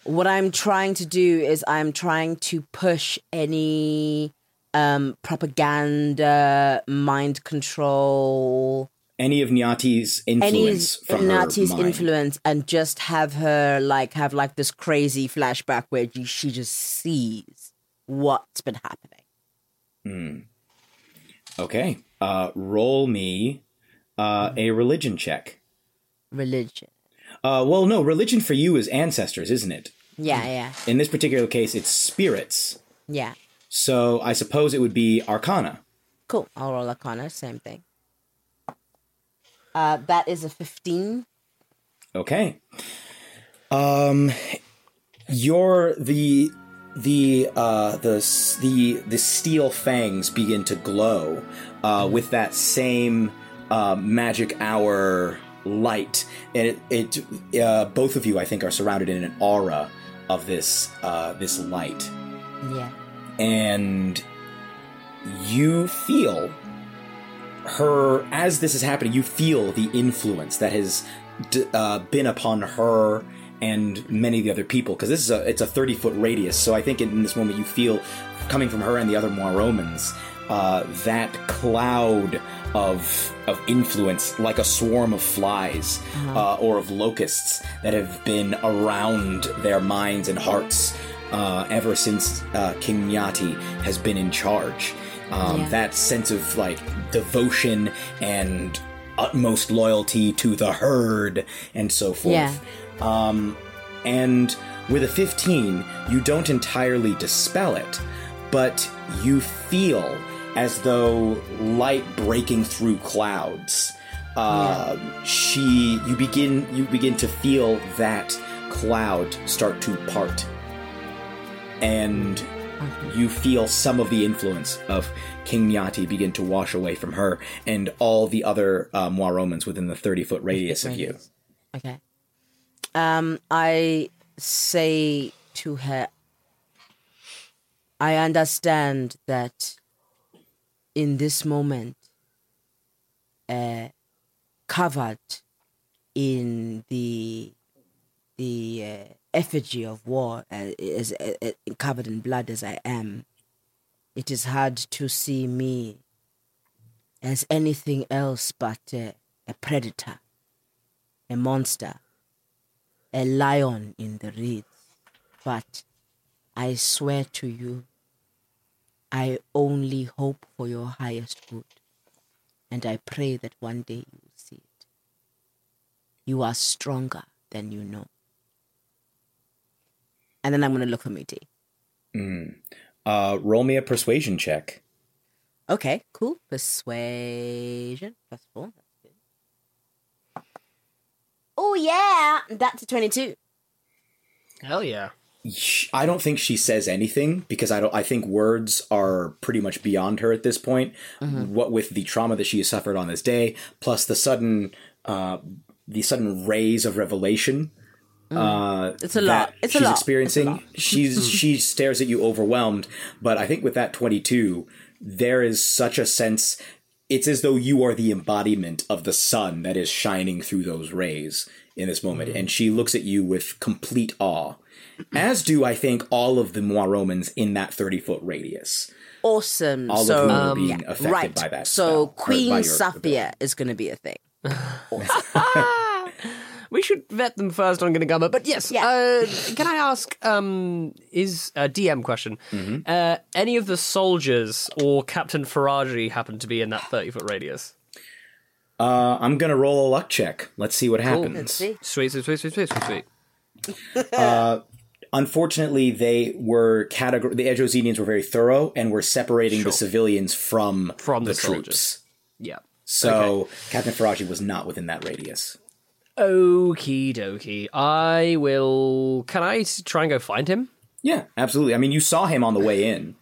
what I'm trying to do is I'm trying to push any um propaganda, mind control, Any of Nyati's any influence from Nyati's her mind. influence, and just have her like have like this crazy flashback where she- she just sees what's been happening. Hmm. Okay. Uh, roll me uh, a religion check. Religion, Uh, well, no, religion for you is ancestors, isn't it? yeah, yeah, In this particular case, it's spirits. yeah. So I suppose it would be Arcana. Cool. I'll roll Arcana. Same thing. Uh, that is a fifteen. Okay. Um, your the the uh the the the steel fangs begin to glow uh with that same uh magic hour light and it, it uh both of you I think are surrounded in an aura of this uh this light Yeah. And you feel her as this is happening you feel the influence that has d- uh, been upon her and many of the other people because this is a it's a 30 foot radius. So i think in this moment you feel coming from her and the other Moromans uh, that cloud of of influence like a swarm of flies uh, or of locusts that have been around their minds and hearts uh, ever since uh, King Nyati has been in charge. Um, Yeah. That sense of like devotion and utmost loyalty to the herd and so forth. Yeah. Um, and with a 15, you don't entirely dispel it, but you feel as though light breaking through clouds. Uh, She, you begin, you begin to feel that cloud start to part, and you feel some of the influence of King Nyati begin to wash away from her and all the other uh, Romans within the 30 foot radius of you. Okay. Um, I say to her, I understand that in this moment, uh, covered in the the uh, effigy of war, uh, as uh, covered in blood as I am, it is hard to see me as anything else but uh, a predator, a monster, a lion in the reeds. But I swear to you, I only hope for your highest good, and I pray that one day you will see it. You are stronger than you know. And then I'm going to look for Muti. Uh, roll me a persuasion check. Okay, cool. Persuasion plus four. That's good. Oh yeah, that's a twenty-two. Hell yeah. I don't think she says anything because I don't. I think words are pretty much beyond her at this point. What with the trauma that she has suffered on this day, plus the sudden, uh, the sudden rays of revelation. Mm. Uh, It's a lot. It's a she's lot. experiencing. She's she stares at you overwhelmed. But I think with that twenty two, there is such a sense. It's as though you are the embodiment of the sun that is shining through those rays in this moment, mm. and she looks at you with complete awe. Mm. As do I think all of the Moromans in that thirty foot radius. Awesome. All so of whom are um, being affected right. by that. so spell, Queen Safia is going to be a thing. We should vet them first Ongenagama, but yes. Yeah. Uh, can I ask? Um, is a DM question? Mm-hmm. Uh, any of the soldiers or Captain Faraji happen to be in that thirty foot radius? Uh, I'm gonna roll a luck check. Let's see what happens. Let's see. Sweet, sweet, sweet, sweet, sweet, sweet, sweet. Unfortunately, they were categor- the Edrosinians were very thorough and were separating Sure. the civilians from From the troops. soldiers. Yeah. So Captain Faraji was not within that radius. Okie dokie. I will. Can I try and go find him? Yeah, absolutely. I mean, you saw him on the way in.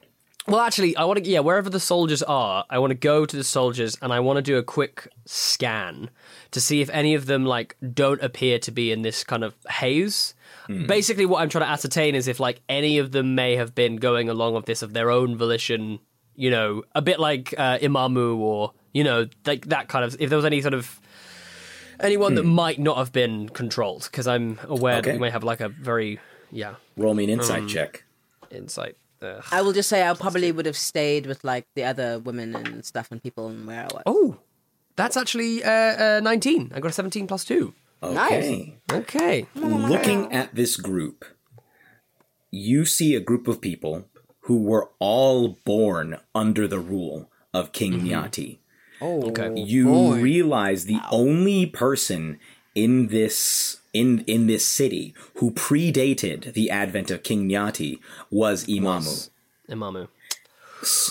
Well, actually, I want to. Yeah, wherever the soldiers are, I want to go to the soldiers and I want to do a quick scan to see if any of them like don't appear to be in this kind of haze. Basically, what I'm trying to ascertain is if like any of them may have been going along with this of their own volition. You know, a bit like uh, Imamu or you know, like that kind of. If there was any sort of anyone that might not have been controlled, because I'm aware that Okay. we may have like a very yeah Roll me an insight Um, check. insight. Ugh. I will just say I probably would have stayed with like the other women and stuff and people and where I was. Oh, that's actually uh, uh, 19. I got a 17 plus 2. Okay. Okay. Looking at this group, you see a group of people who were all born under the rule of King Nyati. Oh, Okay. you realize the only person in this in in this city who predated the advent of King Nyati was Imamu, Imamu.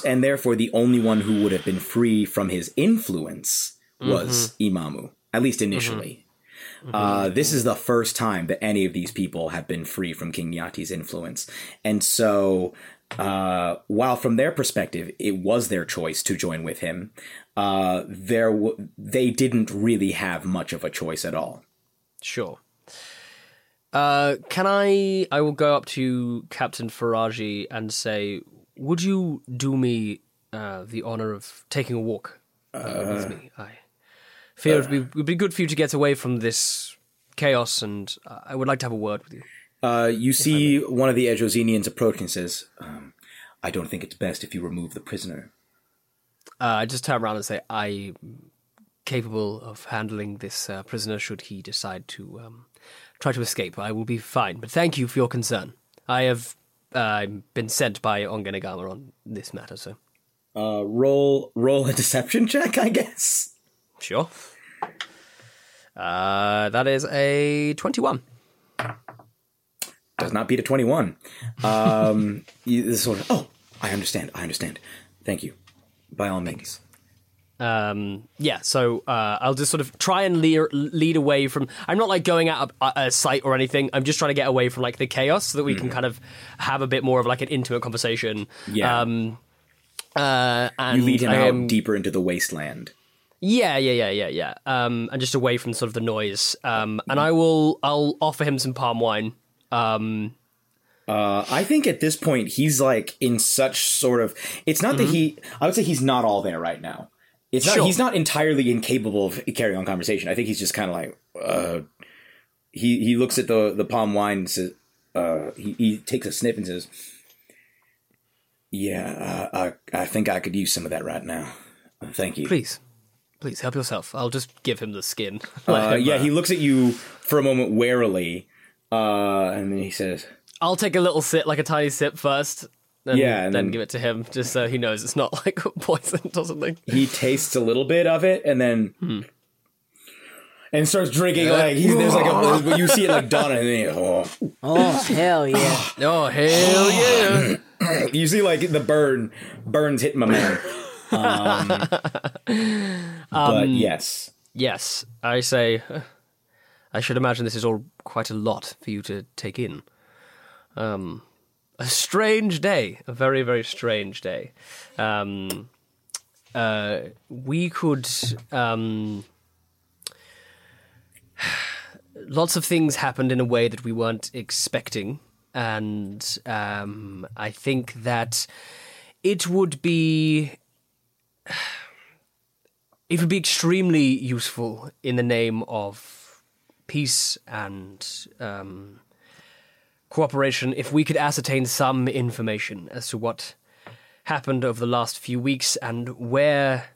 and therefore the only one who would have been free from his influence was Imamu, at least initially. Uh, this is the first time that any of these people have been free from King Nyati's influence, and so uh, while from their perspective it was their choice to join with him, uh, there w- they didn't really have much of a choice at all. Sure. Uh, can I? I will go up to Captain Faraji and say, "Would you do me uh, the honor of taking a walk uh, with me? I fear it would be, be good for you to get away from this chaos, and uh, I would like to have a word with you." Uh, you see one of the Edrosinians approach and says, um, "I don't think it's best if you remove the prisoner." Uh, I just turn around and say, "I'm capable of handling this uh, prisoner should he decide to um, try to escape. I will be fine. But thank you for your concern. I have uh, been sent by Ongenagama on this matter, so Uh, roll roll a deception check, I guess. sure." Uh, that is a twenty-one. Does not beat a twenty-one. Um, you, this sort of. Oh, I understand. I understand. Thank you. By all means. um, yeah, so uh, I'll just sort of try and lead, lead away from. I'm not like going out a, a sight or anything. I'm just trying to get away from like the chaos so that we can kind of have a bit more of like an intimate conversation. Yeah. Um, uh, and you lead him I out deeper into the wasteland. Yeah, yeah, yeah, yeah, yeah. Um, and just away from sort of the noise. Um, and I will, I'll offer him some palm wine. Um, Uh, I think at this point he's like in such sort of. It's not that he. I would say he's not all there right now. It's not. Sure. He's not entirely incapable of carrying on conversation. I think he's just kind of like. Uh, he he looks at the the palm wine and says. Uh, he, he takes a sniff and says, "Yeah, uh, I I think I could use some of that right now. Uh, Thank you." please, please help yourself. I'll just give him the skin. Uh, him, yeah, uh, he looks at you for a moment warily, uh, and then he says, I'll take a little sip, like a tiny sip first. And Yeah, then and then- give it to him, just so he knows it's not like poison or something. he tastes a little bit of it and then and starts drinking like he's there's like a you see it like dawn and then oh. Oh hell yeah! Oh hell yeah! you see like the burn burns hitting my man um, but yes yes, I say. I should imagine this is all quite a lot for you to take in. Um, a strange day, a very very strange day. Um, uh, we could. Um, lots of things happened in a way that we weren't expecting, and um, I think that it would be it would be extremely useful in the name of peace and um, cooperation if we could ascertain some information as to what happened over the last few weeks and where.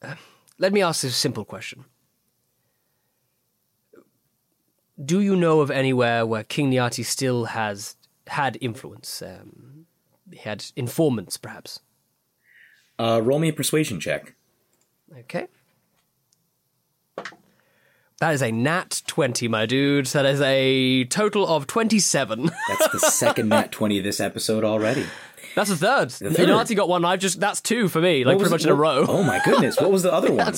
uh, let me ask this simple question. Do you know of anywhere where King Nyati still has had influence? Um, he had informants, perhaps. uh, roll me a persuasion check Okay. That is a nat 20, my dude. That is a total of 27. that's the second nat 20 of this episode already that's a third. third. Nyati got one. I've just, that's two for me, like pretty much it- in a row. oh my goodness what was the other one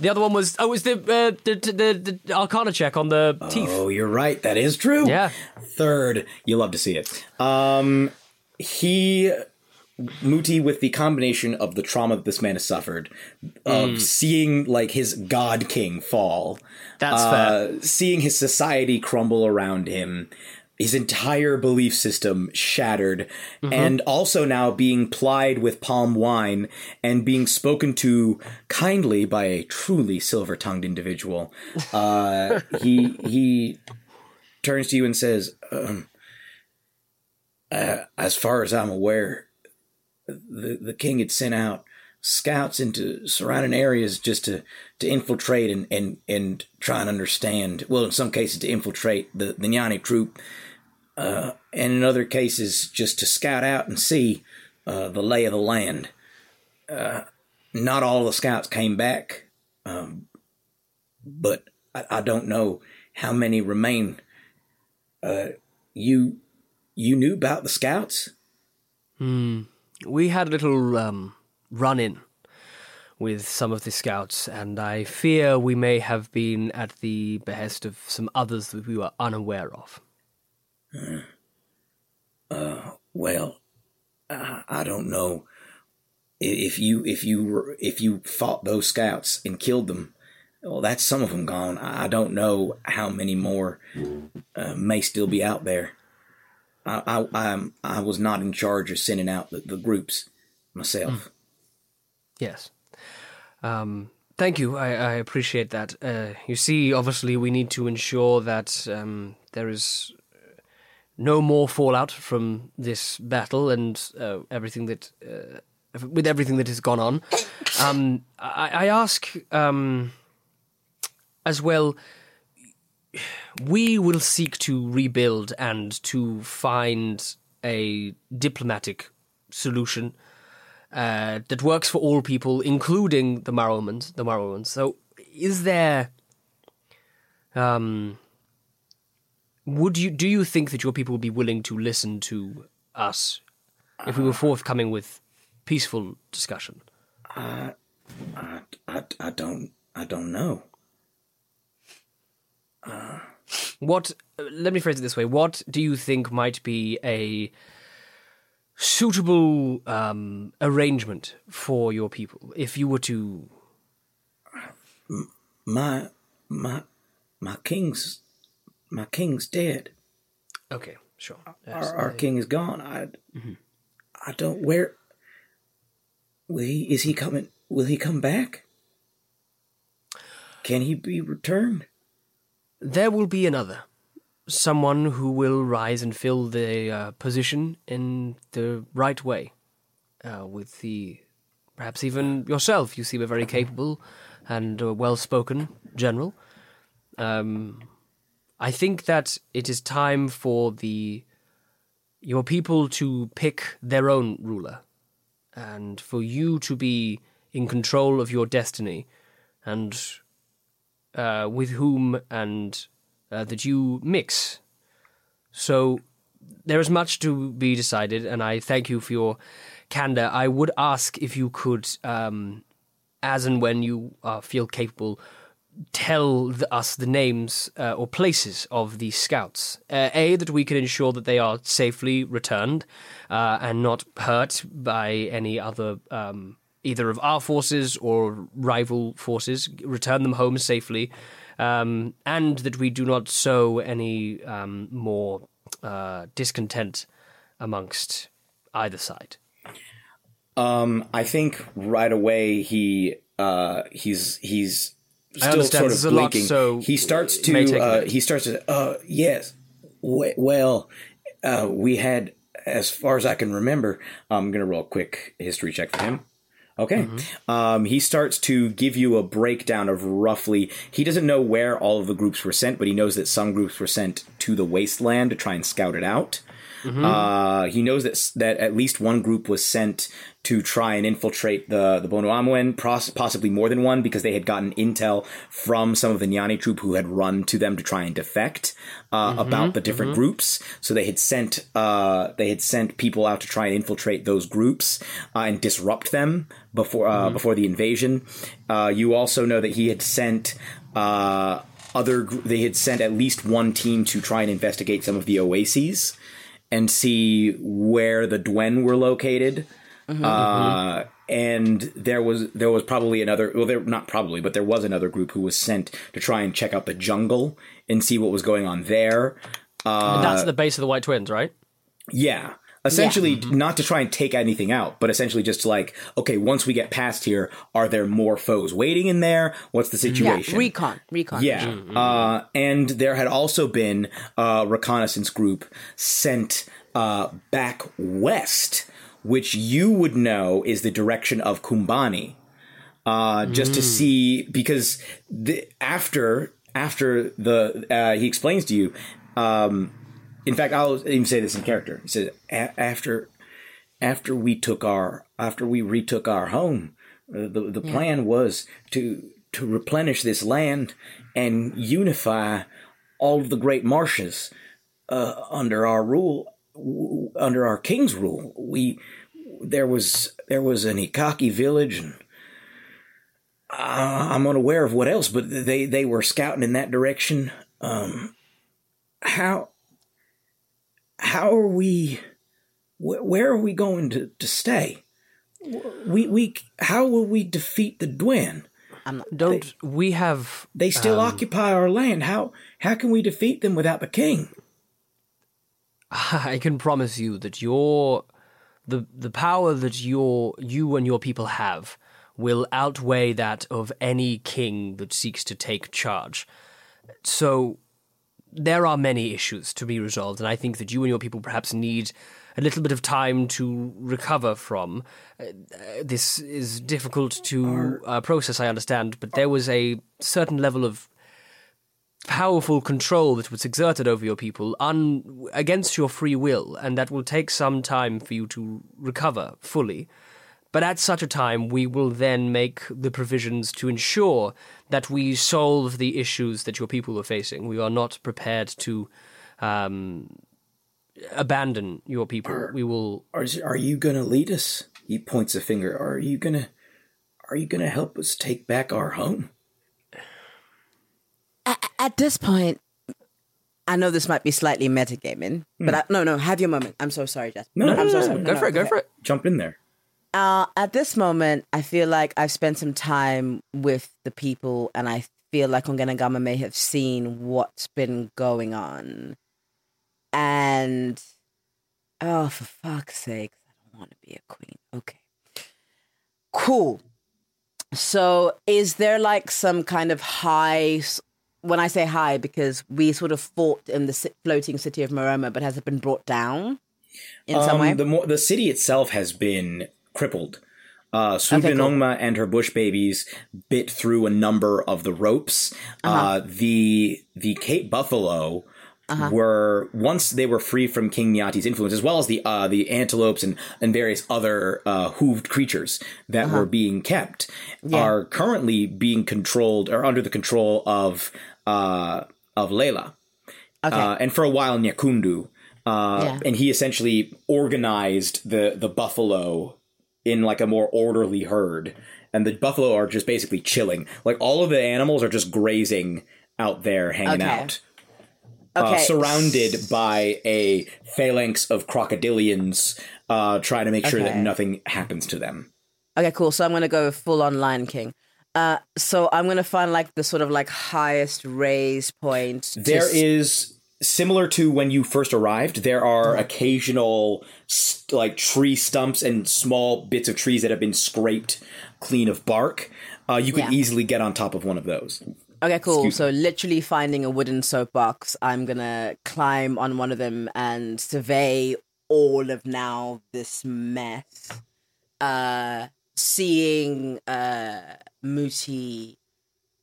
The other one was, oh, it was the, uh, the, the, the Arcana check on the teeth. oh you're right that is true Yeah. third you love to see it um he Muti with the combination of the trauma that this man has suffered, of Mm. seeing like his god king fall, That's uh, fair. seeing his society crumble around him, his entire belief system shattered, Mm-hmm. and also now being plied with palm wine and being spoken to kindly by a truly silver tongued individual. Uh, he he turns to you and says, um, uh, "As far as I'm aware, the the king had sent out." Scouts into surrounding areas just to, to infiltrate and, and, and try and understand. Well, in some cases, to infiltrate the, the Nyani troop and in other cases just to scout out and see uh, the lay of the land. Uh, not all the scouts came back, um, but I, I don't know how many remain. Uh, you you knew about the scouts? We had a little um, run in with some of the scouts, and I fear we may have been at the behest of some others that we were unaware of. Well, I, I don't know if you if you were- if you fought those scouts and killed them. Well, that's some of them gone. I I don't know how many more uh, may still be out there. I I I was not in charge of sending out the, the groups myself. Yes. Um, thank you. I, I appreciate that. Uh, you see, obviously, we need to ensure that um, there is no more fallout from this battle and uh, everything that, uh, with everything that has gone on. Um, I, I ask um, as well. We will seek to rebuild and to find a diplomatic solution uh, that works for all people, including the Moromans. The Moromans. So, is there? Um, would you do you think that your people would be willing to listen to us if we were forthcoming with peaceful discussion? I, I, I don't I don't know. What? Let me phrase it this way: What do you think might be a suitable um, arrangement for your people if you were to? My my my king's my king's dead. Okay, sure. Our, our king is gone. I I don't where will he is he coming will he come back? Can he be returned? There will be another. Someone who will rise and fill the uh, position in the right way. Uh, with the. Perhaps even yourself. You seem a very capable and uh, well spoken general. Um, I think that it is time for the. Your people to pick their own ruler. And for you to be in control of your destiny. And uh, with whom and uh, that you mix. So there is much to be decided, and I thank you for your candor. I would ask if you could, um, as and when you uh, feel capable, tell the, us the names uh, or places of these scouts. Uh, a, that we can ensure that they are safely returned uh, and not hurt by any other. Um, either of our forces or rival forces, return them home safely, um, and that we do not sow any um, more uh, discontent amongst either side. Um, I think right away he uh, he's he's still sort of lot, blinking. so he starts to uh, he starts to uh, yes. W- well, uh, we had as far as I can remember. I'm gonna roll a quick history check for him. Okay. Mm-hmm. Um, he starts to give you a breakdown of roughly. He doesn't know where all of the groups were sent, but he knows that some groups were sent to the wasteland to try and scout it out. Mm-hmm. Uh, he knows that that at least one group was sent to try and infiltrate the the Bonu Amwen, possibly more than one, because they had gotten intel from some of the Nyani troop who had run to them to try and defect uh, Mm-hmm. about the different groups. So they had sent uh, they had sent people out to try and infiltrate those groups uh, and disrupt them before uh, before the invasion. Uh, you also know that he had sent. Uh, other they had sent at least one team to try and investigate some of the oases and see where the Dwen were located. Uh, and there was there was probably another well there not probably but there was another group who was sent to try and check out the jungle and see what was going on there. Uh, And that's at the base of the White Twins, right? yeah. Essentially, not to try and take anything out, but essentially just like, okay, once we get past here, are there more foes waiting in there? What's the Yeah, situation? recon, recon. Yeah. Uh, and there had also been a reconnaissance group sent uh, back west, which you would know is the direction of Kumbani. Uh, just to see because the, after after the uh, he explains to you um, in fact i'll even say this in character. He says "A- after after we took our after we retook our home uh, the the plan was to to replenish this land and unify all of the great marshes uh, under our rule w- under our king's rule. We there was there was an Ikaki village and uh, I'm unaware of what else, but they they were scouting in that direction. Um, how how are we? Wh- where are we going to, to stay? We we how will we defeat the Dwen? Don't we have? They still um, occupy our land. How how can we defeat them without the king? I can promise you that your the the power that your you and your people have will outweigh that of any king that seeks to take charge. So there are many issues to be resolved, and I think that you and your people perhaps need a little bit of time to recover from. Uh, uh, this is difficult to uh, process, I understand, but there was a certain level of powerful control that was exerted over your people un- against your free will, and that will take some time for you to recover fully. But at such a time, we will then make the provisions to ensure that we solve the issues that your people are facing. We are not prepared to um, abandon your people. we will. Are are you gonna lead us? He points a finger. Are you gonna are you going to help us take back our home? At, at this point, I know this might be slightly metagaming, but I, no, no, have your moment. I'm so sorry, Jess. No, no, I'm no, so no, sorry. Go No, for it. no, Go for it. Jump in there. Uh, at this moment, I feel like I've spent some time with the people, and I feel like Ongenagama may have seen what's been going on. And oh, for fuck's sake, I don't want to be a queen. Okay, cool. So, is there like some kind of high? When I say high, because we sort of fought in the floating city of Moroma, but has it been brought down in some Um, way? The the city itself has been crippled. Uh, Okay, cool. And her bush babies bit through a number of the ropes. Uh-huh. uh the the Cape Buffalo were once they were free from King Nyati's influence, as well as the uh, the antelopes and and various other uh, hooved creatures that Uh-huh. were being kept, are currently being controlled or under the control of uh, of Layla. Okay. Uh, and for a while, Nyakundu. Uh, Yeah. And he essentially organized the, the buffalo in like a more orderly herd. And the buffalo are just basically chilling. Like all of the animals are just grazing out there, hanging Okay. out. Uh, surrounded by a phalanx of crocodilians uh, trying to make sure that nothing happens to them. Okay, cool. So I'm gonna go full on Lion King. Uh, so I'm gonna find like the sort of like highest raise point. There is similar to when you first arrived. There are occasional st- like tree stumps and small bits of trees that have been scraped clean of bark. Uh, you could Yeah. easily get on top of one of those. Okay, cool. Excuse So literally finding a wooden soapbox, I'm gonna climb on one of them and survey all of now this mess. Uh, seeing uh Muti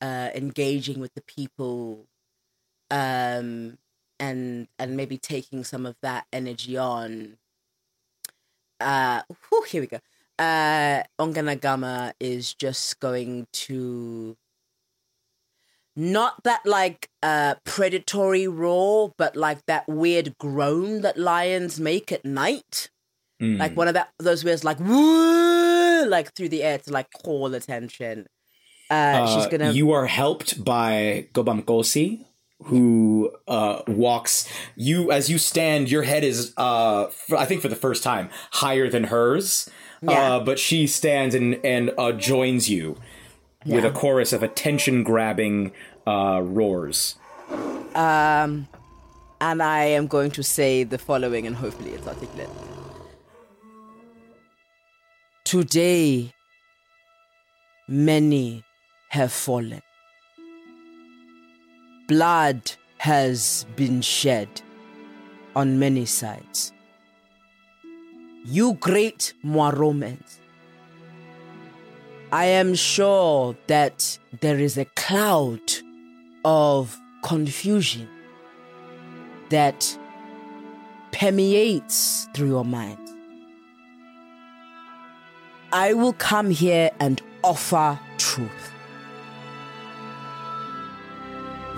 uh engaging with the people, um, and and maybe taking some of that energy on. Uh, whew, here we go. Uh, Ongenagama is just going to not that like uh predatory roar, but like that weird groan that lions make at night. Mm. Like one of that those weird like woo like through the air to like call attention. Uh, she's Uh, gonna You are helped by Gobamkosi, who uh, walks. You as you stand, your head is, uh, f- I think, for the first time, higher than hers. Yeah. Uh, but she stands and and uh, joins you with a chorus of attention-grabbing uh, roars. um and I am going to say the following and hopefully it's articulate. Today many have fallen. Blood has been shed on many sides. You great Moromans, I am sure that there is a cloud of confusion that permeates through your mind. I will come here and offer truth.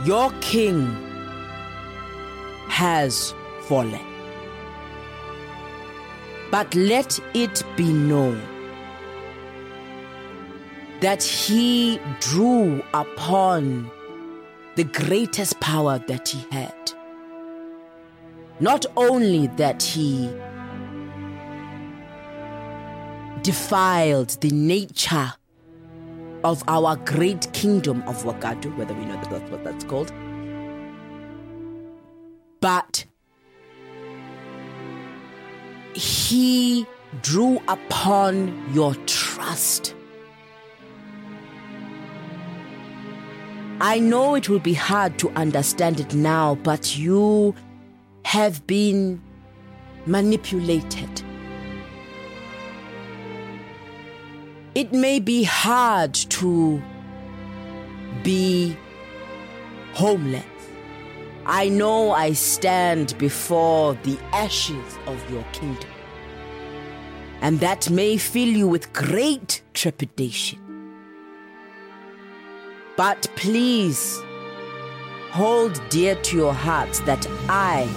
Your king has fallen. But let it be known that he drew upon the greatest power that he had. Not only that he defiled the nature of our great kingdom of Wagadu, whether we know that that's what that's called, but he drew upon your trust. I know it will be hard to understand it now, but you have been manipulated. It may be hard to be homeless. I know I stand before the ashes of your kingdom, and that may fill you with great trepidation. But please hold dear to your hearts that I,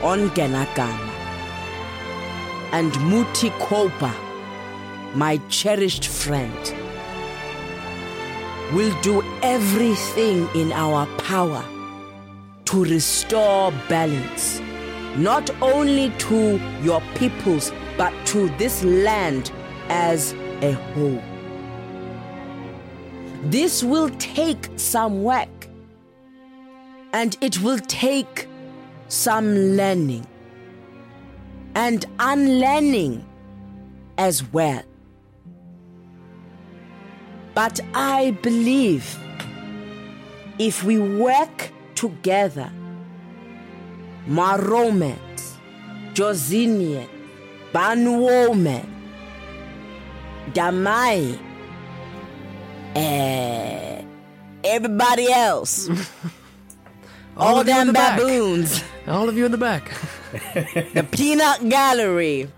Ongenagama, and Muti Kopa, my cherished friend, will do everything in our power to restore balance, not only to your peoples, but to this land as a whole. This will take some work, and it will take some learning and unlearning as well. But I believe if we work together, Moromans, Josinian, Banwoman, Damai, and eh, everybody else, all, in them baboons, All of you in the back. the Peanut Gallery,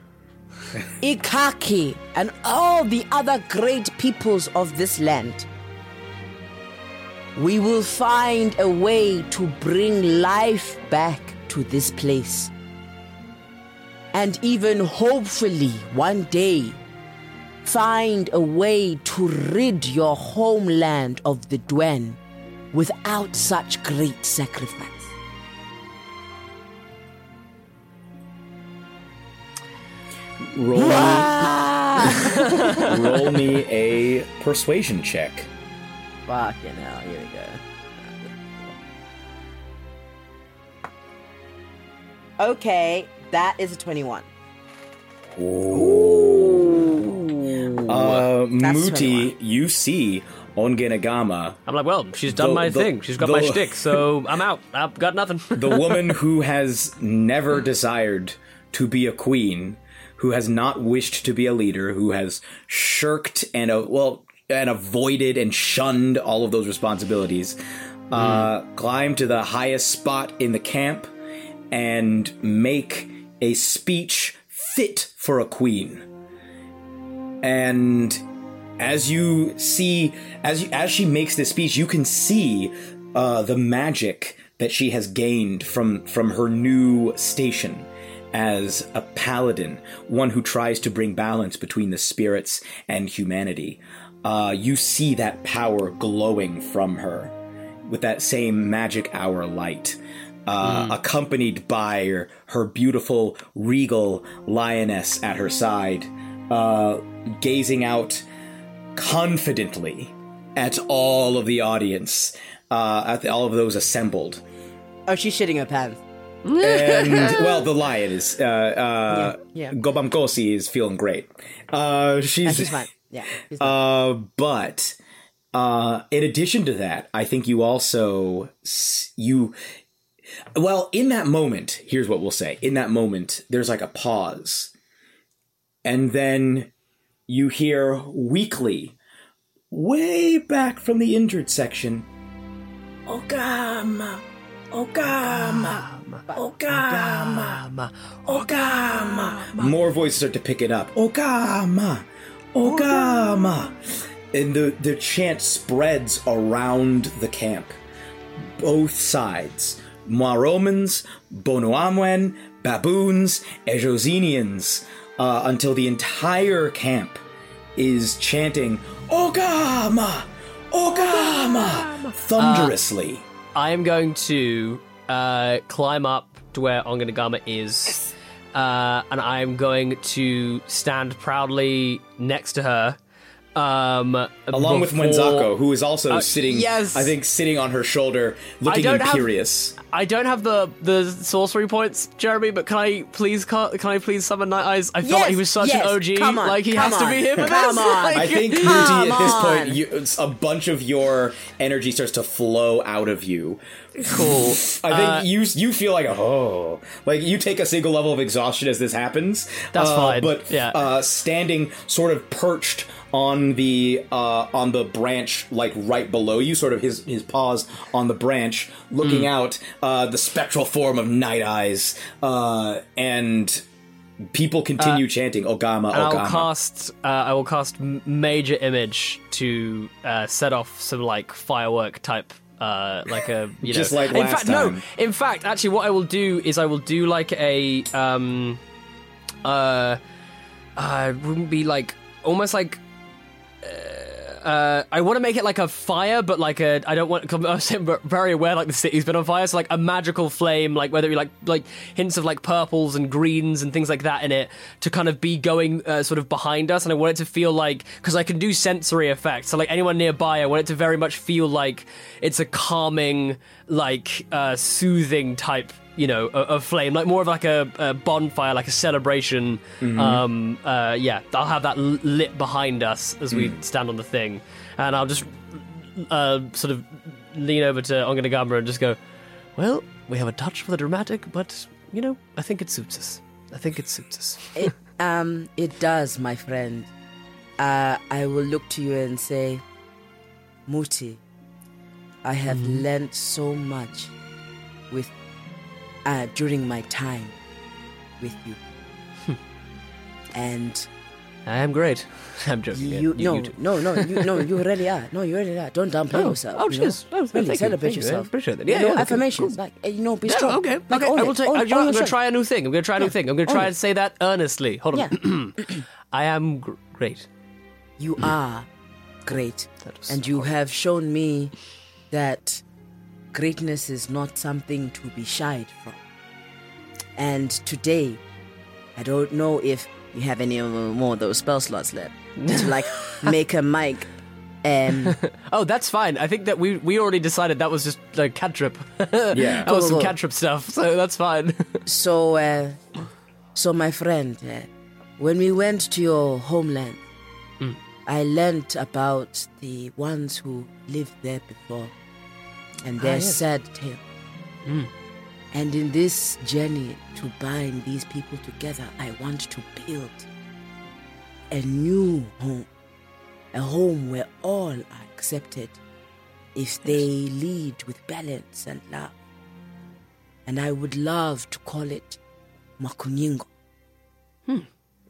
Ikaki, and all the other great peoples of this land. We will find a way to bring life back to this place. And even hopefully one day find a way to rid your homeland of the Dwen without such great sacrifice. Roll me, roll me a persuasion check. Fucking hell, here we go. Okay, that is a 21. Ooh. Uh, That's Muti, 21. you see Ongenagama, I'm like, well, she's done The- my the- thing. She's got my the- shtick, so I'm out. I've got nothing. the woman who has never desired to be a queen, who has not wished to be a leader, who has shirked and uh, well and avoided and shunned all of those responsibilities, uh, climb to the highest spot in the camp and make a speech fit for a queen. And as you see, as you, as she makes this speech, you can see uh, the magic that she has gained from from her new station as a paladin, one who tries to bring balance between the spirits and humanity. Uh, you see that power glowing from her with that same magic hour light. Uh, accompanied by her, her beautiful regal lioness at her side, uh, gazing out confidently at all of the audience, uh, at the, all of those assembled. Oh, she's shitting her pants. And well, the lion is uh, uh, Yeah, yeah. Gobamkosi is feeling great. Uh, she's, fine. Yeah. Uh, but uh, in addition to that, I think you also you well in that moment. Here's what we'll say: in that moment, there's like a pause, and then you hear weakly, way back from the injured section, Ogama, Ogama, Ogama, Ogama. More voices start to pick it up. Ogama, Ogama. And the, the chant spreads around the camp. Both sides. Moromans, Bonoamwen, baboons, Edrosinians, uh, until the entire camp is chanting Ogama! Ogama! Thunderously. I am going to uh, climb up to where Ongenagama is, uh, and I am going to stand proudly next to her. Um, Along with before- Wenzako, who is also Uh, sitting, yes. I think, sitting on her shoulder, looking don't have- imperious. I don't have the the sorcery points, Jeremy, but can I please ca- can I please summon Night Eyes? I felt like he was such yes, an OG, come on, like he come has to be here for come this. on. Like- I think Muti at this point, you, a bunch of your energy starts to flow out of you. cool. I think you you feel like oh, like you take a single level of exhaustion as this happens. That's uh, fine, But yeah. uh, standing sort of perched on the uh, on the branch, like right below you, sort of his his paws on the branch, looking Hmm. out, uh, the spectral form of Night Eyes, uh, and people continue chanting Ogama, Ogama. I'll cast. Uh, I will cast major image to uh, set off some like firework type. Uh, like a you know. Just like in last fact, no. In fact, actually, what I will do is I will do like a um, uh, uh, it wouldn't be like almost like. Uh, I want to make it like a fire, but like a I don't want. I'm very aware like the city's been on fire, so like a magical flame, like whether it be like like hints of like purples and greens and things like that in it to kind of be going uh, sort of behind us, and I want it to feel like because I can do sensory effects, so like anyone nearby, I want it to very much feel like it's a calming, like uh, soothing type you know, a, a, flame, like more of like a, a bonfire, like a celebration. Mm-hmm. Um, uh, yeah, I'll have that lit behind us as we Mm. stand on the thing, and I'll just uh, sort of lean over to Ongenagama and just go, "Well, we have a touch for the dramatic, but you know, I think it suits us. I think it suits us." It um it does, my friend. Uh, I will look to you and say, Muti, I have learned so much with uh, during my time with you, and I am great. I'm joking. you, yeah. no, too. no, no, you, no, you really are. No, you really are. Don't downplay Oh, yourself. oh, you know? cheers. Oh, really you, celebrate you. I yourself. appreciate that. You Yeah, know, yeah, affirmations, cool. like you know, be Yeah, strong. okay, Like, okay. I will take. Own- I, own am going to try a new thing. I'm going to try a new Yeah. thing. I'm going to try and say that earnestly. Hold on. Yeah. I am gr- great. You are great. And you have shown me that greatness is not something to be shied from. And today, I don't know if you have any more of those spell slots left to like make a mic. Um, Oh, that's fine. I think that we we already decided that was just like cantrip. Yeah. that was some Cool. cantrip stuff, so that's fine. so, uh, so my friend, uh, when we went to your homeland, I learnt about the ones who lived there before and their yes. sad tale. And in this journey to bind these people together, I want to build a new home, a home where all are accepted if they lead with balance and love. And I would love to call it Makuningo.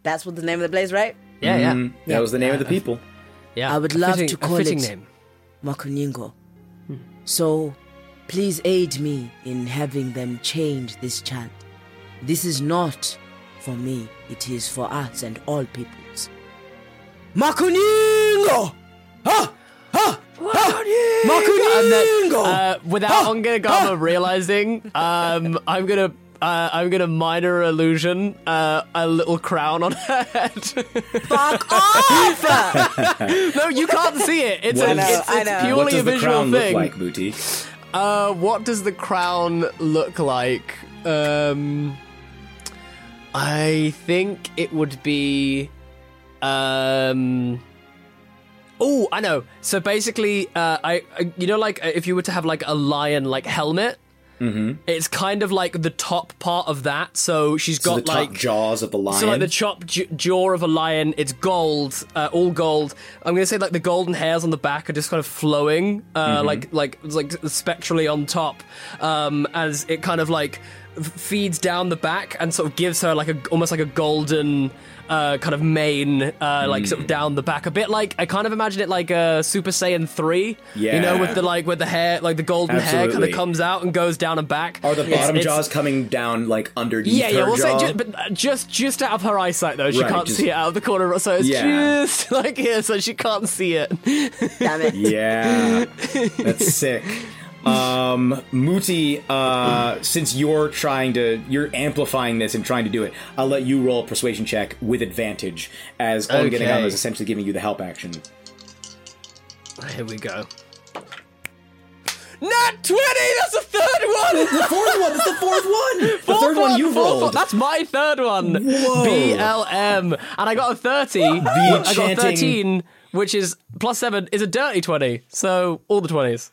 That's what the name of the place, right? yeah, yeah, Mm, that was the name of the people. yeah. I would A love fitting- to call it- name. Makuningo. So please aid me in having them change this chant. This is not for me, it is for us and all peoples. Makuningo! Ha! Ha! Then, Makuningo! uh, without Ongenagama realizing, um, I'm gonna. Uh, I'm gonna minor illusion uh, a little crown on her head. Fuck off! no, you can't see it. It's, What a, is- it's, I it's know. purely what does the visual crown thing. look like, Booty? Uh, what does the crown look like? Um, I think it would be. Um. Oh, I know. So basically, uh, I, I you know like uh, if you were to have like a lion like helmet. Mm-hmm. It's kind of like the top part of that. So she's So got the top like jaws of the lion. so like the chop j- jaw of a lion, it's gold, uh, all gold. I'm gonna say like the golden hairs on the back are just kind of flowing, uh, Mm-hmm. like like like spectrally on top, um, as it kind of like feeds down the back and sort of gives her like a almost like a golden. Uh, kind of mane, uh, like Mm. sort of down the back, a bit like I kind of imagine it like uh, Super Saiyan three, Yeah, you know, with the like with the hair, like the golden hair kind of comes out and goes down and back. Are the bottom it's- jaws coming down like underneath yeah, yeah, her we'll jaw? say, just, but uh, just just out of her eyesight though, she Right, can't just- see it out of the corner, so it's Yeah. just like here, so she can't see it. Damn it. Yeah, that's sick. Um, Muti, uh, since you're trying to, you're amplifying this and trying to do it, I'll let you roll a persuasion check with advantage as Okay. Ongenagama is essentially giving you the help action. Here we go. Not twenty. That's the third one. It's the fourth one, it's the fourth one! The third one you've fourth rolled. That's my third one. Whoa. BLM, and I got a thirty. I got a thirteen, which is plus seven, is a dirty twenty. So all the twenties.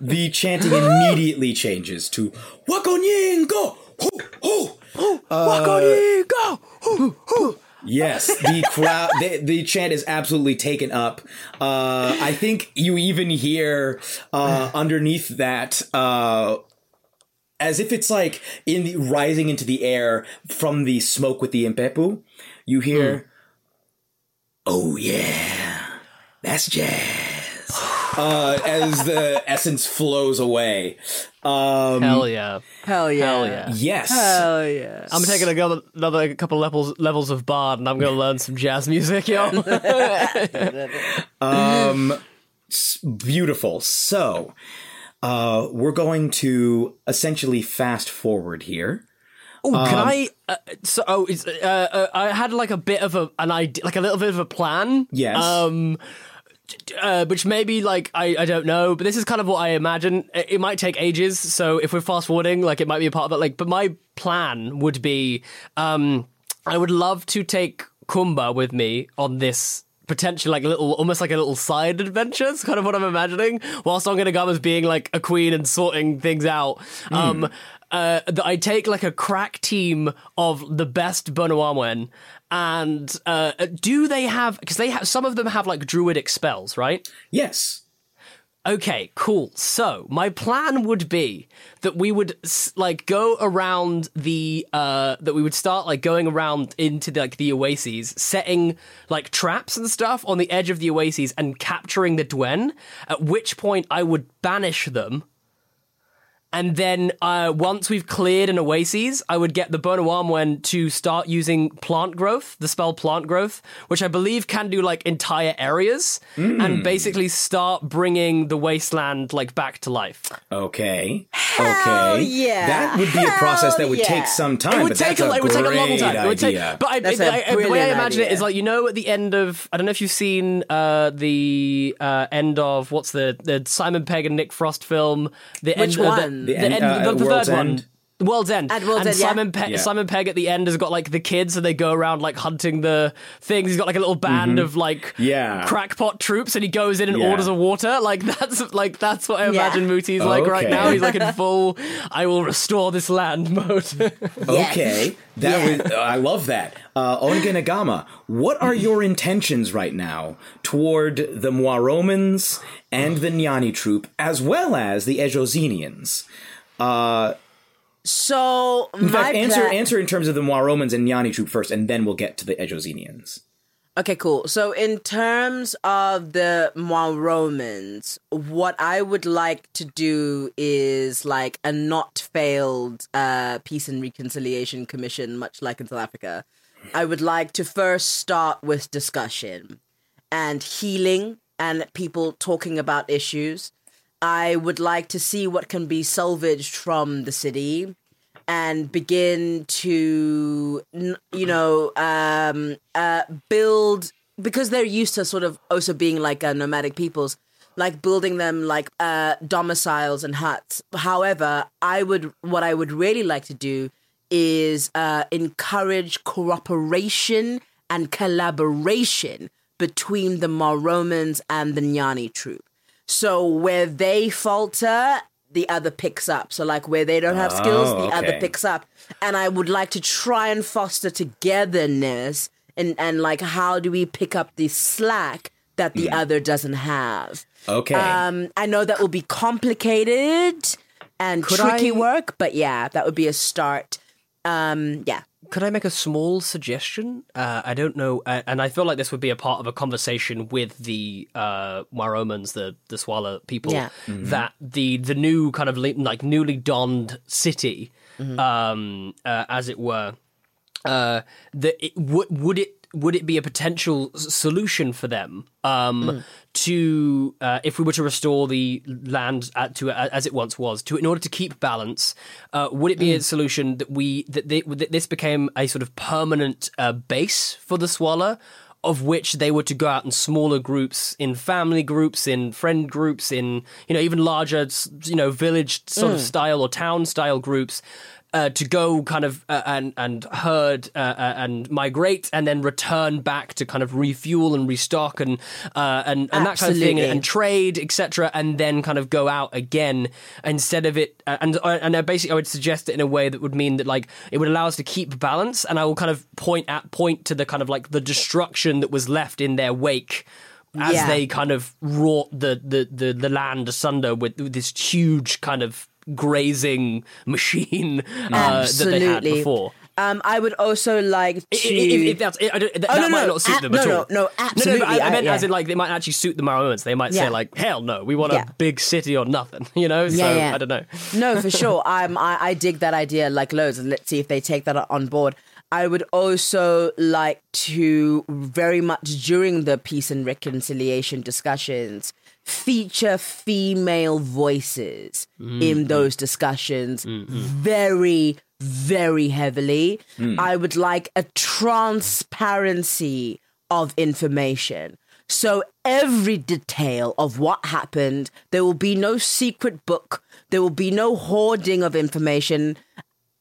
The chanting immediately changes to Wakonyengo! Ho, ho! go. Yes, the crowd, the, the chant is absolutely taken up. Uh, I think you even hear uh, underneath that, uh, as if it's like in the, rising into the air from the smoke with the impepu. You hear, "Oh yeah, that's jazz." Uh, as the essence flows away. Um, Hell yeah. Hell yeah. Hell yeah. yes. Hell yeah. I'm taking another, another couple levels levels of bard, and I'm going to learn some jazz music, yo. Um, beautiful. So, uh, we're going to essentially fast forward here. Oh, can I? Uh, so, oh, uh, uh, I had like a bit of a an idea, like a little bit of a plan. Yes. Um, uh, which maybe like I, I don't know, but this is kind of what I imagine. It, it might take ages, so if we're fast forwarding, like it might be a part of it. Like, but my plan would be, um, I would love to take Kumba with me on this potential like little almost like a little side adventure it's kind of what i'm imagining whilst Ongenagama's being like a queen and sorting things out um uh that i take like a crack team of the best Bonu Amwen and uh do they have because they have some of them have like druidic spells right Yes. Okay, cool. So my plan would be that we would like go around the uh that we would start like going around into the, like the oases, setting like traps and stuff on the edge of the oases and capturing the Dwen. At which point I would banish them. And then uh, once we've cleared an oasis, I would get the Bonu Amwen to start using plant growth, the spell plant growth, which I believe can do like entire areas, and basically start bringing the wasteland like back to life. Okay. okay. yeah. That would be a process that would yeah. take some time. It would but take that's a, it would take a long great time. It would take, but I, That's it, a I- the way I imagine it idea. is like you know at the end of I don't know if you've seen uh, the uh, end of what's the the Simon Pegg and Nick Frost film. The Which end, uh, one? The, The the, end- end, uh, the, the third End? one. World's End. At World's and End, yeah. Simon, Pe- Yeah. Simon Pegg at the end has got like the kids and they go around like hunting the things. He's got like a little band of like Mm-hmm. Yeah. crackpot troops and he goes in and Yeah. orders a water. Like that's like that's what I Yeah. imagine Muti's like right now. He's like in full I will restore this land mode. Okay, that Yeah. was, I love that. Uh, Onga Nagama, what are your intentions right now toward the Moromans and the Nyani troop, as well as the Edrosinians? So In my fact, answer plan- answer in terms of the Moromans and Nyani troop first, and then we'll get to the Edrosinians. Okay, cool. So, in terms of the Romans, what I would like to do is like a not failed uh, peace and reconciliation commission, much like in South Africa. I would like to first start with discussion and healing and people talking about issues. I would like to see what can be salvaged from the city and begin to you know um uh build because they're used to sort of also being like uh, nomadic peoples like building them like uh domiciles and huts. However i would what i would really like to do is uh encourage cooperation and collaboration between the Moromans and the Nyani troop so where they falter the other picks up. So like where they don't have skills, Oh, the other picks up. And I would like to try and foster togetherness and and like how do we pick up the slack that the other doesn't have. Okay. Um I know that will be complicated and tricky I- work, but yeah, that would be a start. Um yeah. Could I make a small suggestion? Uh, I don't know, uh, and I feel like this would be a part of a conversation with the uh, Waromans, the the Swallow people. Yeah. That the the new kind of like newly donned city, um, uh, as it were, uh, that it, would would it would it be a potential solution for them um, to uh, if we were to restore the land at, to as it once was to in order to keep balance uh, would it be a solution that we that, they, that this became a sort of permanent uh, base for the swallow of which they were to go out in smaller groups, in family groups, in friend groups, in you know even larger you know village sort of style or town style groups. Uh, to go kind of uh, and and herd uh, uh, and migrate and then return back to kind of refuel and restock and uh, and and that kind of thing and, and trade etc and then kind of go out again instead of it uh, and and basically I would suggest it in a way that would mean that like it would allow us to keep balance and I will kind of point at point to the kind of like the destruction that was left in their wake as Yeah. they kind of wrought the the the, the land asunder with, with this huge kind of grazing machine uh, that they had before Um, I would also like to. If, if, if that's, I don't, that, Oh, that no, might no, not suit them no, at no, all. no, absolutely, No, no, I, I I- meant yeah. as in like they might actually suit the Mormons. They might Yeah. say like, hell no, we want Yeah. a big city or nothing. You know, so Yeah. I don't know. no, for sure. Um, I, I dig that idea like loads. and Let's see if they take that on board. I would also like to very much during the peace and reconciliation discussions feature female voices mm, in mm. those discussions mm, very very heavily. I would like a transparency of information. So every detail of what happened, there will be no secret book, there will be no hoarding of information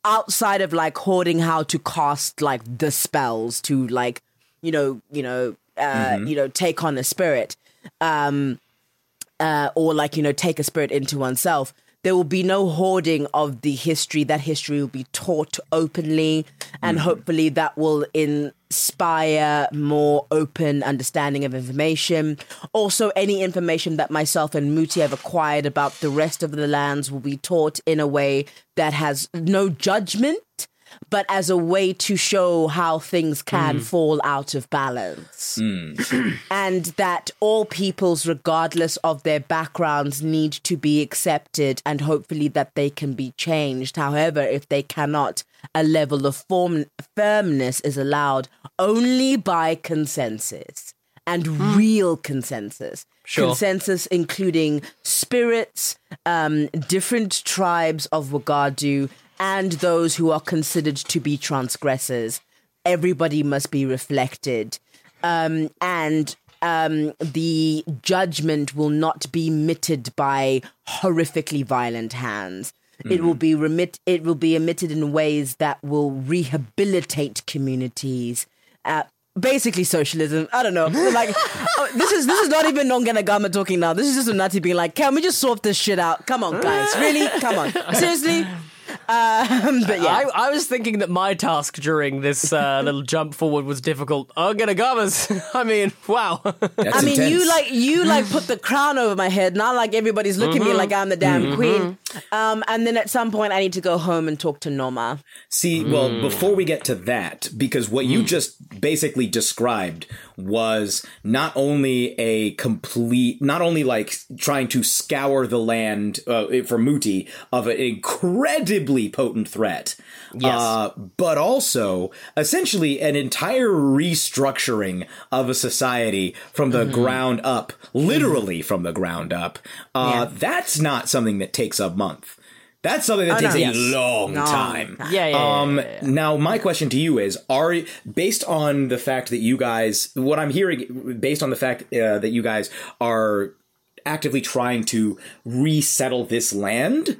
outside of like hoarding how to cast like the spells to like you know you know uh mm-hmm. you know take on a spirit. Um uh or like you know take a spirit into oneself there will be no hoarding of the history. That history will be taught openly and hopefully that will inspire more open understanding of information. Also any information that myself and muti have acquired about the rest of the lands will be taught in a way that has no judgment but as a way to show how things can mm. fall out of balance. Mm. And that all peoples, regardless of their backgrounds, need to be accepted and hopefully that they can be changed. However, if they cannot, a level of form- firmness is allowed only by consensus and real consensus. Sure. Consensus including spirits, um, different tribes of Wagadu, and those who are considered to be transgressors. Everybody must be reflected um, and um, the judgment will not be mitted by horrifically violent hands. It will be remit. It will be emitted in ways that will rehabilitate communities. Uh, basically, socialism. I don't know. Like oh, this is this is not even Ongenagama talking now. This is just Unati being like, "Can we just sort this shit out? Come on, guys. Really? Come on. Seriously." Um, but yeah. I, I was thinking that my task during this uh, little jump forward was difficult. Oh, Ganagamas. I mean, wow. That's I mean, you like you like put the crown over my head, not like everybody's looking at me like I'm the damn Mm-hmm. queen. Um, and then at some point, I need to go home and talk to Norma. See, well, before we get to that, because what you just basically described was not only a complete, not only like trying to scour the land uh, for Muti of an incredibly potent threat, Yes. uh, but also essentially an entire restructuring of a society from the ground up, literally from the ground up. Uh, That's not something that takes a month. That's something that Oh, takes no. a Yes. long Long time. time. Yeah, yeah, yeah, Um, yeah, yeah. now, my question to you is: Are based on the fact that you guys, what I'm hearing, based on the fact uh, that you guys are actively trying to resettle this land,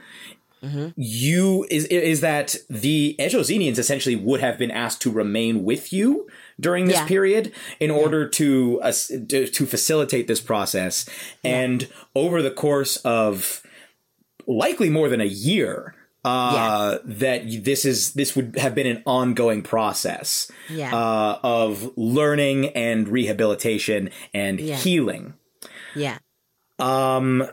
you is is that the Edrosinians essentially would have been asked to remain with you during this Yeah. period in order to, uh, to to facilitate this process, and over the course of likely more than a year uh that this is this would have been an ongoing process Yeah. uh of learning and rehabilitation and Yeah. healing Yeah. Um,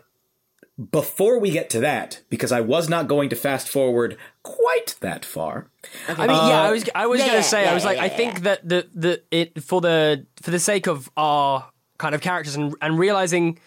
before we get to that because i was not going to fast forward quite that far I mean, yeah, I was, I was yeah, gonna say, yeah, I was like, yeah, I yeah, think that the the it for the for the sake of our kind of characters and and realizing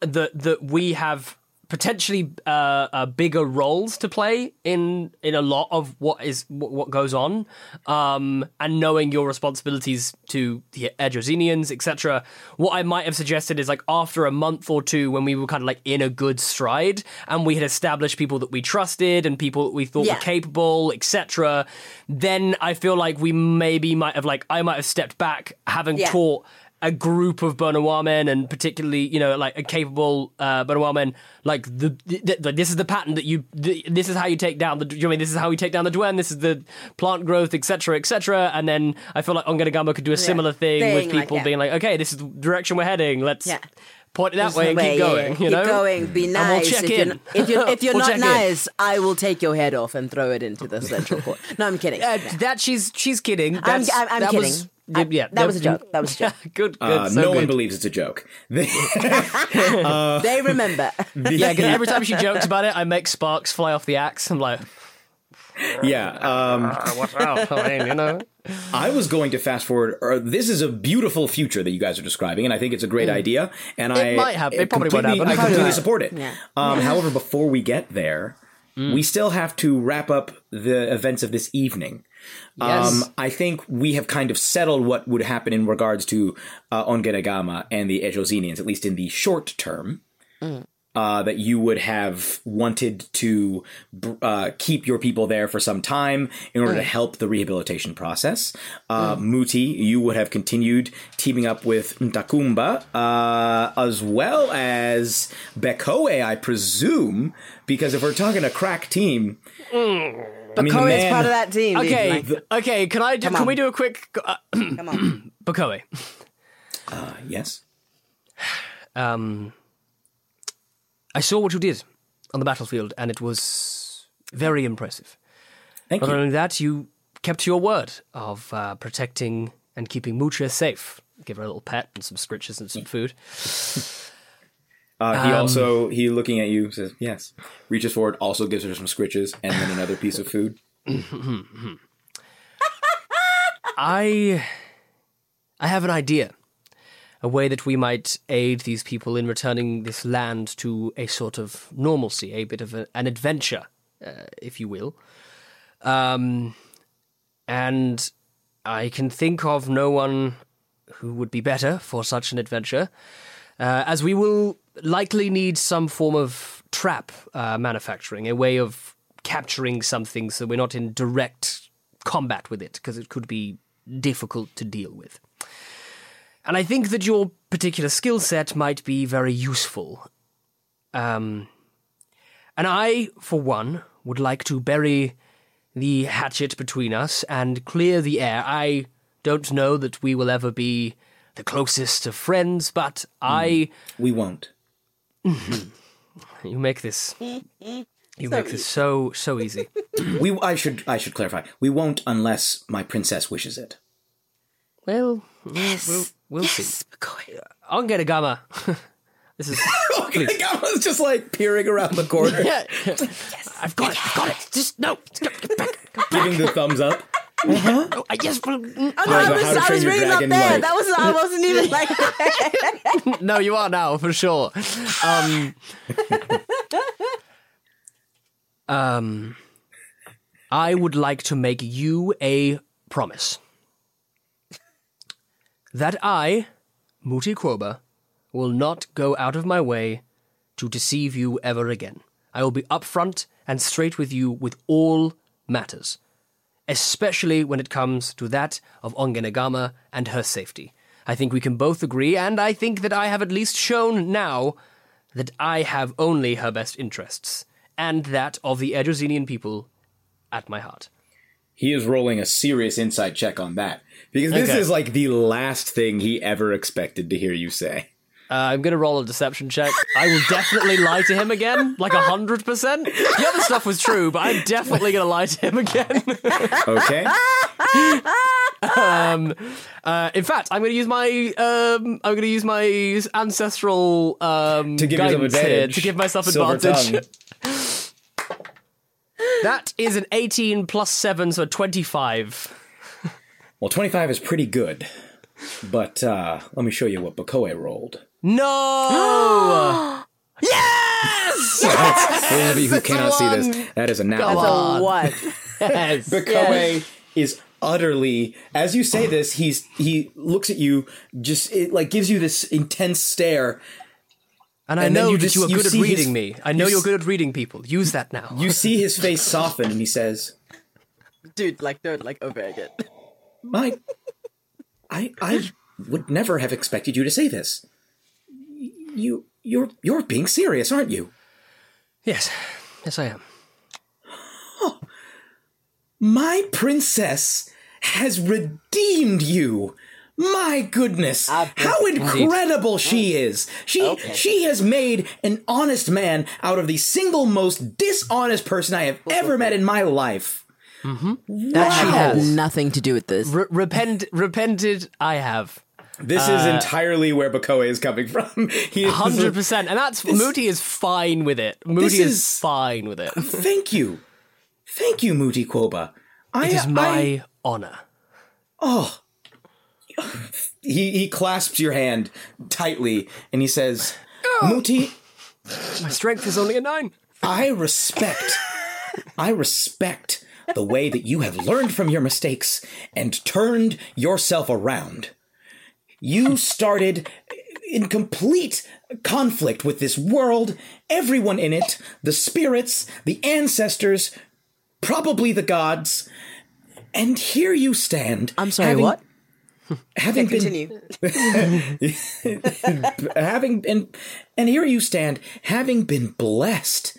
that that we have potentially uh, uh, bigger roles to play in in a lot of what is what, what goes on, um, and knowing your responsibilities to the Edrosinians, etc. What I might have suggested is like after a month or two, when we were kind of like in a good stride, and we had established people that we trusted and people that we thought Yeah. were capable, etc. Then I feel like we maybe might have like I might have stepped back, having Yeah. taught a group of Bonu Amwen and particularly, you know, like a capable uh, Bonu Amwen, like the, the, the this is the pattern that you the, this is how you take down the you know, I mean this is how we take down the Dwen, this is the plant growth, etc., etc. And then I feel like Ongenagama could do a similar thing, Thing with like people that. being like, okay, this is the direction we're heading. Let's Yeah. point it that This way and keep going. yeah. You know, keep going. Be And nice. we'll check if, in. You're, if you're if you're We'll not check in. nice, I will take your head off and throw it into the central court. No, I'm kidding. Uh, that she's she's kidding. I'm, That's, I'm, I'm that kidding. Was, I- yeah, that was a joke. That was a joke. good, good. uh, so no one believes it's a joke they remember. Yeah, because every time she jokes about it, I make sparks fly off the axe. I'm like, Yeah. Um, What's out? I mean, you know. I was going to fast forward. Or this is a beautiful future that you guys are describing, and I think it's a great idea. And I might happen. It probably won't happen. I completely Probably support it. Yeah. Um, however, before we get there, we still have to wrap up the events of this evening. Yes. Um, I think we have kind of settled what would happen in regards to uh, Ongenagama and the Edrosinians, at least in the short term. Uh, that you would have wanted to uh, keep your people there for some time in order to help the rehabilitation process. Uh, Muti, you would have continued teaming up with Ndakumba, uh, as well as Bekoe, I presume, because if we're talking a crack team, I mean, the is part of that team. dude. Okay, Like, okay. Can I? Do, Come can on. we do a quick? Uh, come on. Bakoe. Uh, yes. Um, I saw what you did on the battlefield, and it was very impressive. Thank Not you. only that, you kept your word of uh, protecting and keeping Mucha safe. Give her a little pet and some scritches and some food. Uh, he also he looking at you says yes. Reaches forward, also gives her some scritches, and then another piece of food. I I have an idea. A way that we might aid these people in returning this land to a sort of normalcy, a bit of a, an adventure, uh, if you will. Um, and I can think of no one who would be better for such an adventure, uh, as we will likely need some form of trap uh, manufacturing, a way of capturing something so we're not in direct combat with it, because it could be difficult to deal with. And I think that your particular skill set might be very useful. Um, and I, for one, would like to bury the hatchet between us and clear the air. I don't know that we will ever be the closest of friends, but I. We won't. Mm-hmm. You make this. You make this so so easy. We I should I should clarify. We won't unless my princess wishes it. Well, we'll, we'll, we'll see. I'll get a gamma. this is. Okay, I was just like peering around the corner, Yeah. Yes. I've got it. I've got it. Just no. Get back. Get back. giving the thumbs up. Oh, I yes. well, mm, Oh, no, I was, to I was Your reading up there. Light. That was I wasn't even like. No, you are now for sure. Um, um, I would like to make you a promise that I, Muti Quoba, will not go out of my way to deceive you ever again. I will be upfront and straight with you with all matters, especially when it comes to that of Ongenagama and her safety. I think we can both agree, and I think that I have at least shown now that I have only her best interests, and that of the Edrosinian people at my heart. He is rolling a serious inside check on that because this Okay. is like the last thing he ever expected to hear you say. Uh, I'm gonna roll a deception check. I will definitely lie to him again, like a hundred percent. The other stuff was true, but I'm definitely gonna lie to him again. Okay. um, uh, in fact, I'm gonna use my um, I'm gonna use my ancestral um, To give guidance here advantage. to give myself Silver advantage. That is an 18 plus seven, so a 25. Well, twenty five is pretty good, but uh, let me show you what Bakoe rolled. No. yes. That's, those of you who That's cannot see this, that is a nat Come one. on. So what? yes. Bakoe is utterly as you say this he's he looks at you just it like gives you this intense stare And I And know you that just- you are you good at see his- reading me. I know you you're s- good at reading people. Use that now. you see his face soften and he says Dude, like don't like overegg it. my i i would never have expected you to say this you you're you're being serious aren't you yes. Yes, I am. Oh, my princess has redeemed you my goodness how incredible she oh. is she she has made an honest man out of the single most dishonest person i have ever met in my life mm-hmm. That she had has. nothing to do with this. Re- repent, repented, I have. This is uh, entirely where Bakoe is coming from. He Hundred percent, and that's Muti is fine with it. Muti This is, is- fine with it. Thank you. Thank you, Muti Quoba. I, It is I- my honor. oh. He he clasps your hand tightly and he says, oh. Muti, My strength is only a nine. I respect I respect the way that you have learned from your mistakes and turned yourself around. You started in complete conflict with this world, everyone in it, the spirits, the ancestors, probably the gods. And here you stand. I'm sorry, having- what? Having been Continue. having and and here you stand having been blessed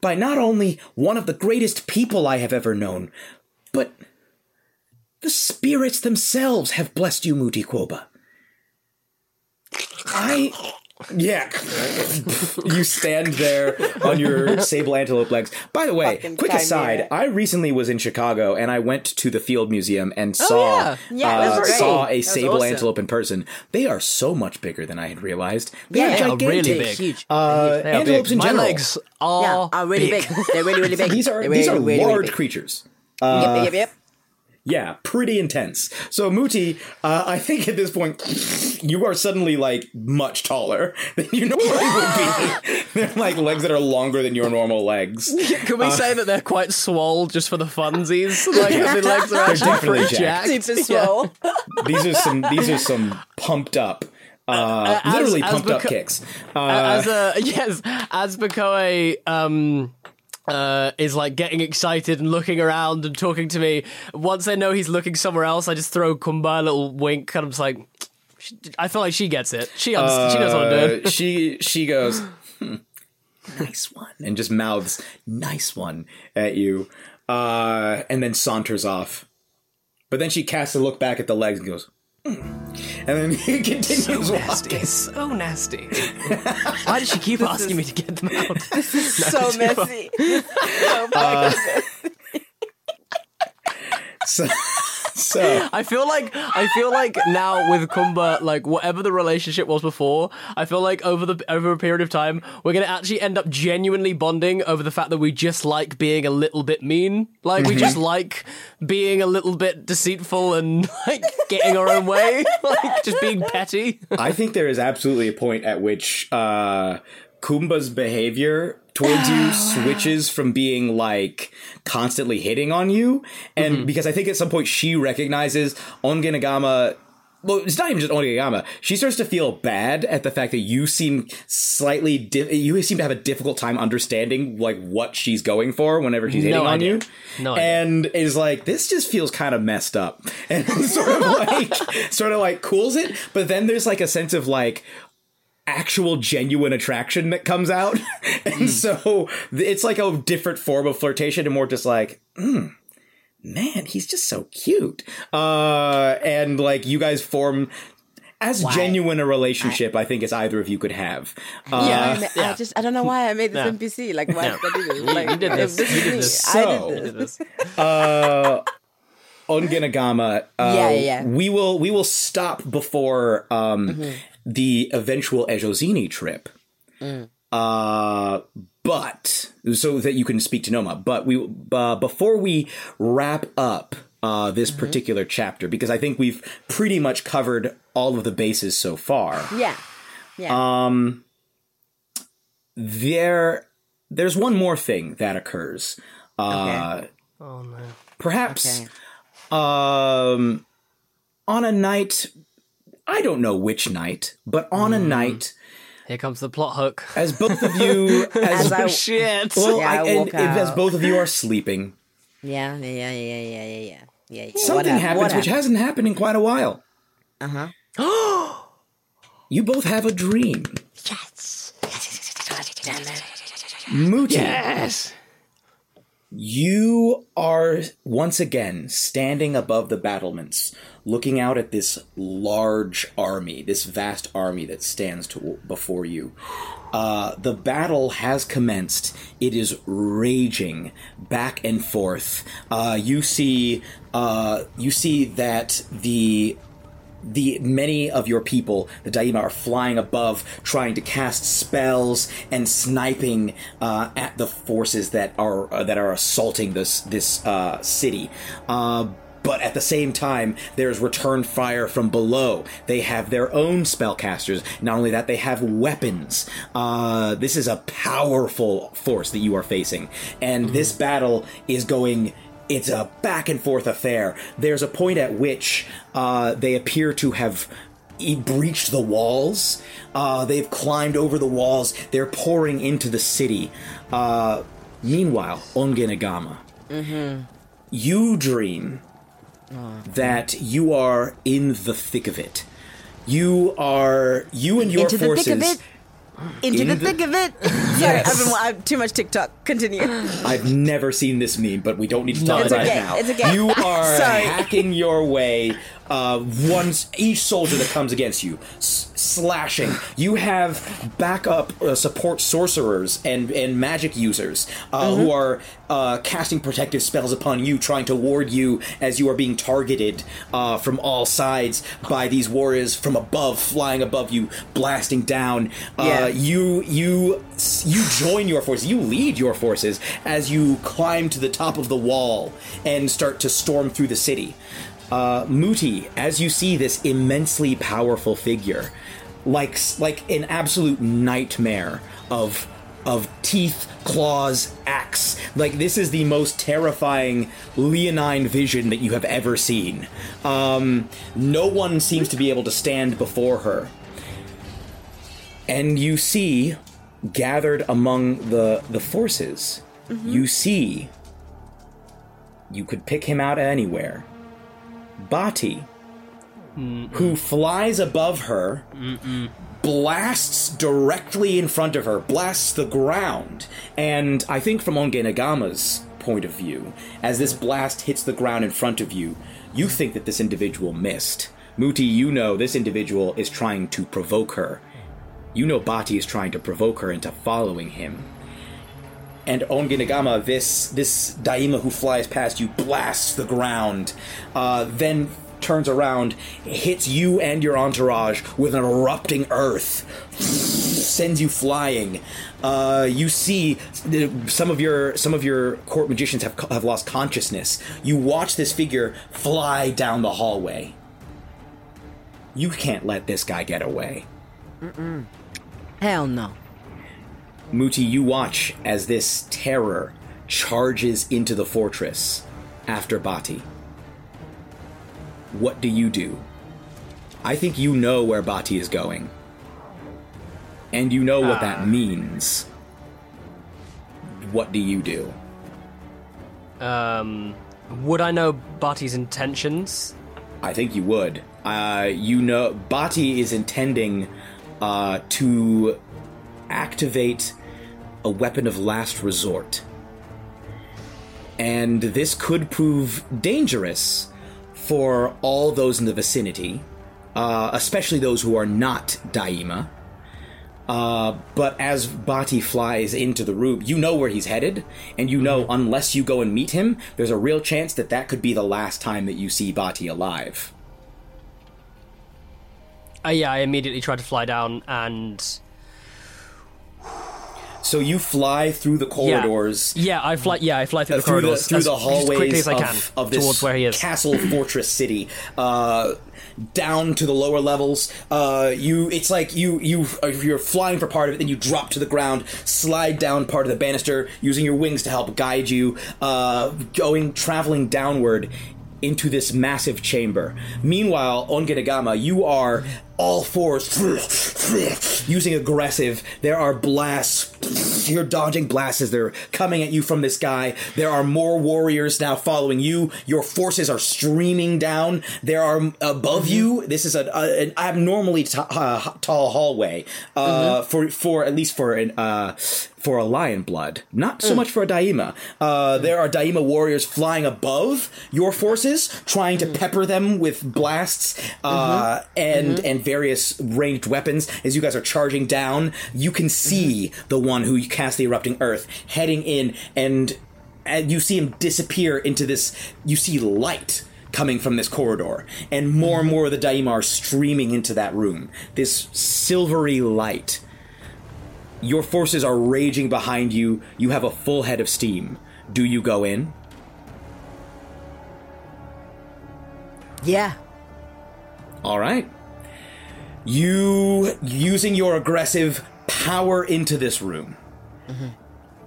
by not only one of the greatest people I have ever known but the spirits themselves have blessed you Muti Quoba I yeah you stand there on your sable antelope legs by the way Fucking quick aside. I recently was in Chicago and I went to the Field Museum and saw yeah. Yeah, uh, that's great. saw a That was sable awesome. antelope in person they are so much bigger than I had realized they Yeah, are they are gigantic really big. huge. uh, They are antelopes big. in My general. legs are, yeah, are really big. They're really, really big. These are They're these are really, really, really large big. creatures. yep, yep, yep. Yeah, pretty intense. So Muti, uh, I think at this point you are suddenly like much taller than you normally would be. They're like legs that are longer than your normal legs. Can we say that they're quite swole just for the funsies? Like the legs are actually definitely jacked. jacked. Super swole. These are some these are some pumped up, uh, as- literally as pumped up kicks. Uh, as a yes, as Bakoe um uh, is like getting excited and looking around and talking to me. Once I know he's looking somewhere else, I just throw Kumba a little wink, kind of just like. I feel like she gets it. She understands. she knows what I'm doing. Uh, she she goes, "Hmm, nice one, and just mouths nice one at you, uh, and then saunters off. But then she casts a look back at the legs and goes, and then he continues walking. so nasty. Why does she keep asking me to get them out? so messy. so Uh, So, so I feel like I feel like now with Kumba, like whatever the relationship was before, I feel like over the over a period of time, we're gonna actually end up genuinely bonding over the fact that we just like being a little bit mean. Like we just like being a little bit deceitful and like getting our own way, like just being petty. I think there is absolutely a point at which uh, Kumba's behavior towards you oh, switches from being like constantly hitting on you, and mm-hmm. because I think at some point she recognizes Ongenagama. Well, it's not even just Onigama. She starts to feel bad at the fact that you seem slightly, di- you seem to have a difficult time understanding like what she's going for whenever she's No hitting on you, No idea. and is like, this just feels kind of messed up, and sort of like, sort of like cools it. But then there's like a sense of like, actual genuine attraction that comes out. and so it's like a different form of flirtation and more just like, mm, man, he's just so cute. Uh, and like you guys form as genuine a relationship I think as either of you could have. Uh, Yeah. I, I just I don't know why I made this Yeah. NPC. Like why Yeah. did I do this? Like you did this. is You did me. this. I So- did this. uh, Ongenagama, uh, Yeah, yeah, yeah. we will we will stop before um, Mm-hmm. The eventual Ejozini trip. Mm. Uh, but so that you can speak to Noma. But we uh, before we wrap up uh, this Mm-hmm. particular chapter, because I think we've pretty much covered all of the bases so far. Yeah. Yeah. Um, there, there's one more thing that occurs. Uh, Oh no. perhaps Okay. um on a night i don't know which night but on Mm. a night Here comes the plot hook. as both of you as, As I- Shit. well, Yeah, I I- and walk as both of you are sleeping yeah. Yeah. Yeah. Yeah. Yeah. Yeah. Yeah. Yeah. yeah. something What happens what which hasn't happened in quite a while? Uh-huh. Oh You both have a dream Muti, yes. You are once again standing above the battlements, looking out at this large army, this vast army that stands to, before you. Uh, the battle has commenced. It is raging back and forth. Uh, you see, uh, you see that the the many of your people, the Daima, are flying above, trying to cast spells and sniping uh, at the forces that are uh, that are assaulting this this uh, city. Uh, but at the same time, there's return fire from below. They have their own spellcasters. Not only that, they have weapons. Uh, this is a powerful force that you are facing, and this battle is going it's a back and forth affair. There's a point at which uh, they appear to have e- breached the walls. Uh, they've climbed over the walls. They're pouring into the city. Uh, meanwhile, Ongenagama, you dream that you are in the thick of it. You are you and your Into the forces. Into In the, the- thick of it. Sorry, I've been I've, too much TikTok. Continue. I've never seen this meme, but we don't need to talk It's about okay, it now. it's okay. You are Sorry. hacking your way. Uh, once each soldier that comes against you, s- slashing. You have backup uh, support sorcerers and and magic users uh, Mm-hmm. who are uh, casting protective spells upon you, trying to ward you as you are being targeted uh, from all sides by these warriors from above, flying above you, blasting down. Uh, Yeah. you you you join your forces you lead your forces as you climb to the top of the wall and start to storm through the city uh, Muti, as you see this immensely powerful figure, like like an absolute nightmare of of teeth, claws, axe. Like this is the most terrifying leonine vision that you have ever seen. Um, no one seems to be able to stand before her and you see gathered among the the forces you see you could pick him out anywhere bati who flies above her blasts directly in front of her blasts the ground. And i think from ongenagama's point of view as this blast hits the ground in front of you you think that this individual missed. Muti you know this individual is trying to provoke her. You know Bati is trying to provoke her into following him. And Ongenagama, this this Daima who flies past you, blasts the ground, uh, then turns around, hits you and your entourage with an erupting earth, sends you flying. Uh, you see some of your some of your court magicians have have lost consciousness. You watch this figure fly down the hallway. You can't let this guy get away. Hell no. Muti, you watch as this terror charges into the fortress after Bati. What do you do? I think you know where Bati is going. And you know what that means. What do you do? Um, would I know Bati's intentions? I think you would. Uh, you know, Bati is intending uh, to activate a weapon of last resort. And this could prove dangerous for all those in the vicinity, uh, especially those who are not Daima. Uh, but as Bati flies into the room, you know where he's headed, and you know unless you go and meet him, there's a real chance that that could be the last time that you see Bati alive. Uh, yeah, I immediately tried to fly down and So you fly through the corridors. Yeah, I fly. Yeah, I fly through uh, the corridors through as, the hallways as I of, of this where he is. castle fortress city, uh, down to the lower levels. Uh, you, it's like you you uh, you're flying for part of it, then you drop to the ground, slide down part of the banister, using your wings to help guide you, uh, going traveling downward into this massive chamber. Meanwhile, Ongenagama, you are all fours using aggressive. There are blasts. You're dodging blasts as they're coming at you from the sky. There are more warriors now following you. Your forces are streaming down. There are above you. This is a, a- an abnormally t- uh, tall hallway uh, for for at least for an uh, for a lion blood. Not so much for a daima. Uh, there are daima warriors flying above your forces, trying to pepper them with blasts uh, and and various ranged weapons. As you guys are charging down, you can see mm-hmm. the one who cast the erupting earth heading in, and and you see him disappear into this. You see light coming from this corridor, and more and mm-hmm. more of the Daima streaming into that room. This silvery light. Your forces are raging behind you. You have a full head of steam. Do you go in? Yeah. All right. You using your aggressive power into this room.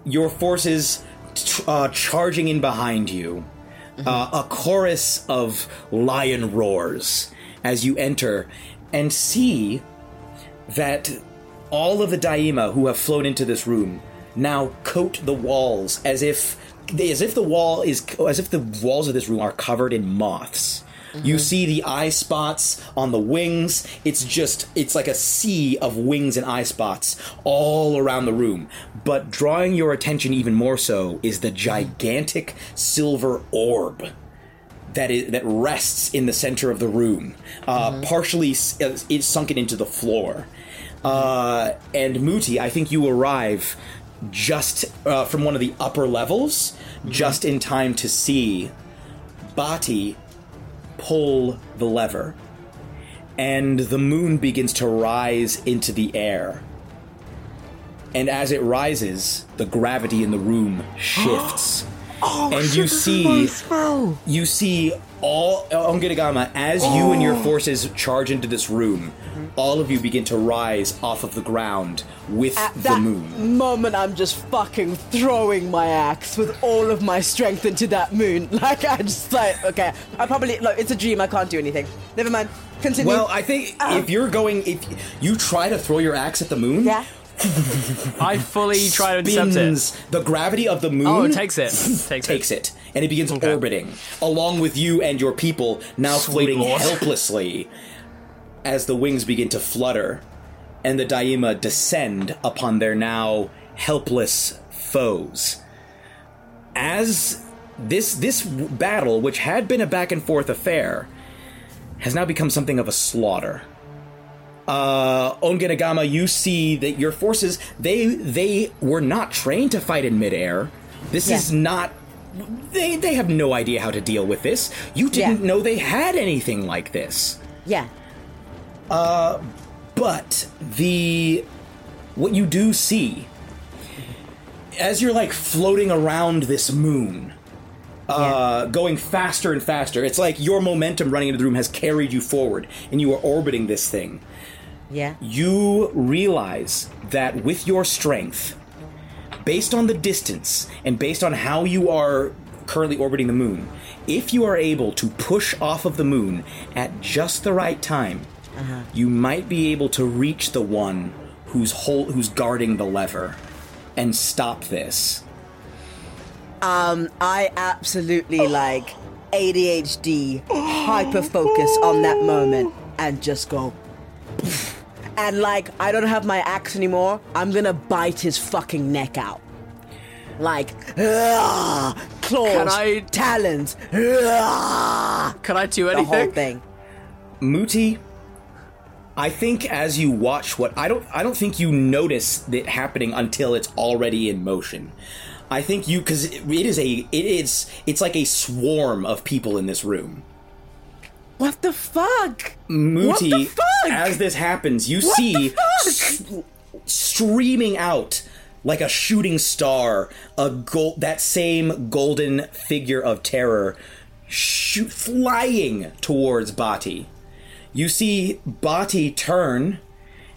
Your forces t- uh, charging in behind you. Uh, a chorus of lion roars as you enter and see that all of the daima who have flown into this room now coat the walls as if as if the wall is as if the walls of this room are covered in moths. You see the eye spots on the wings. It's just it's like a sea of wings and eye spots all around the room. But drawing your attention even more so is the gigantic silver orb that is that rests in the center of the room, uh, partially s- uh, is sunken into the floor. Uh, and Muti, I think you arrive just uh, from one of the upper levels, just in time to see Bati pull the lever, and the moon begins to rise into the air. And as it rises, the gravity in the room shifts. and you see you see all Ongenagama as you and your oh. forces charge into this room. All of you begin to rise off of the ground with At the that moon. moment, I'm just fucking throwing my axe with all of my strength into that moon. Like, I just like, okay, I probably, look, it's a dream, I can't do anything. Never mind. Continue. Well, I think uh-huh. if you're going, if you try to throw your axe at the moon, yeah. I fully try to intercept it. the gravity of the moon. Oh, it takes it. Takes, takes it. it, and it begins orbiting along with you and your people, now floating Lord. helplessly as the wings begin to flutter and the Daima descend upon their now helpless foes. As this this battle, which had been a back and forth affair, has now become something of a slaughter. Uh, Ongenagama, you see that your forces they they were not trained to fight in midair. This Yeah. is not. They they have no idea how to deal with this. You didn't Yeah. know they had anything like this. Yeah. Uh, but the what you do see as you're like floating around this moon, uh, going faster and faster. It's like your momentum running into the room has carried you forward, and you are orbiting this thing. Yeah. You realize that with your strength, based on the distance and based on how you are currently orbiting the moon, if you are able to push off of the moon at just the right time, you might be able to reach the one who's hol- who's guarding the lever and stop this. Um, I absolutely like ADHD hyper focus on that moment and just go. And like, I don't have my axe anymore. I'm gonna bite his fucking neck out. Like, "Ugh," claws, Can I- talons, ugh, Can I do the whole anything? thing. Muti, I think as you watch what I don't I don't think you notice it happening until it's already in motion. I think you because it is a it is it's like a swarm of people in this room. What the fuck? Muti, the fuck? as this happens, you What see the fuck? s- streaming out like a shooting star, a gold that same golden figure of terror, shoot flying towards Bati. You see Bati turn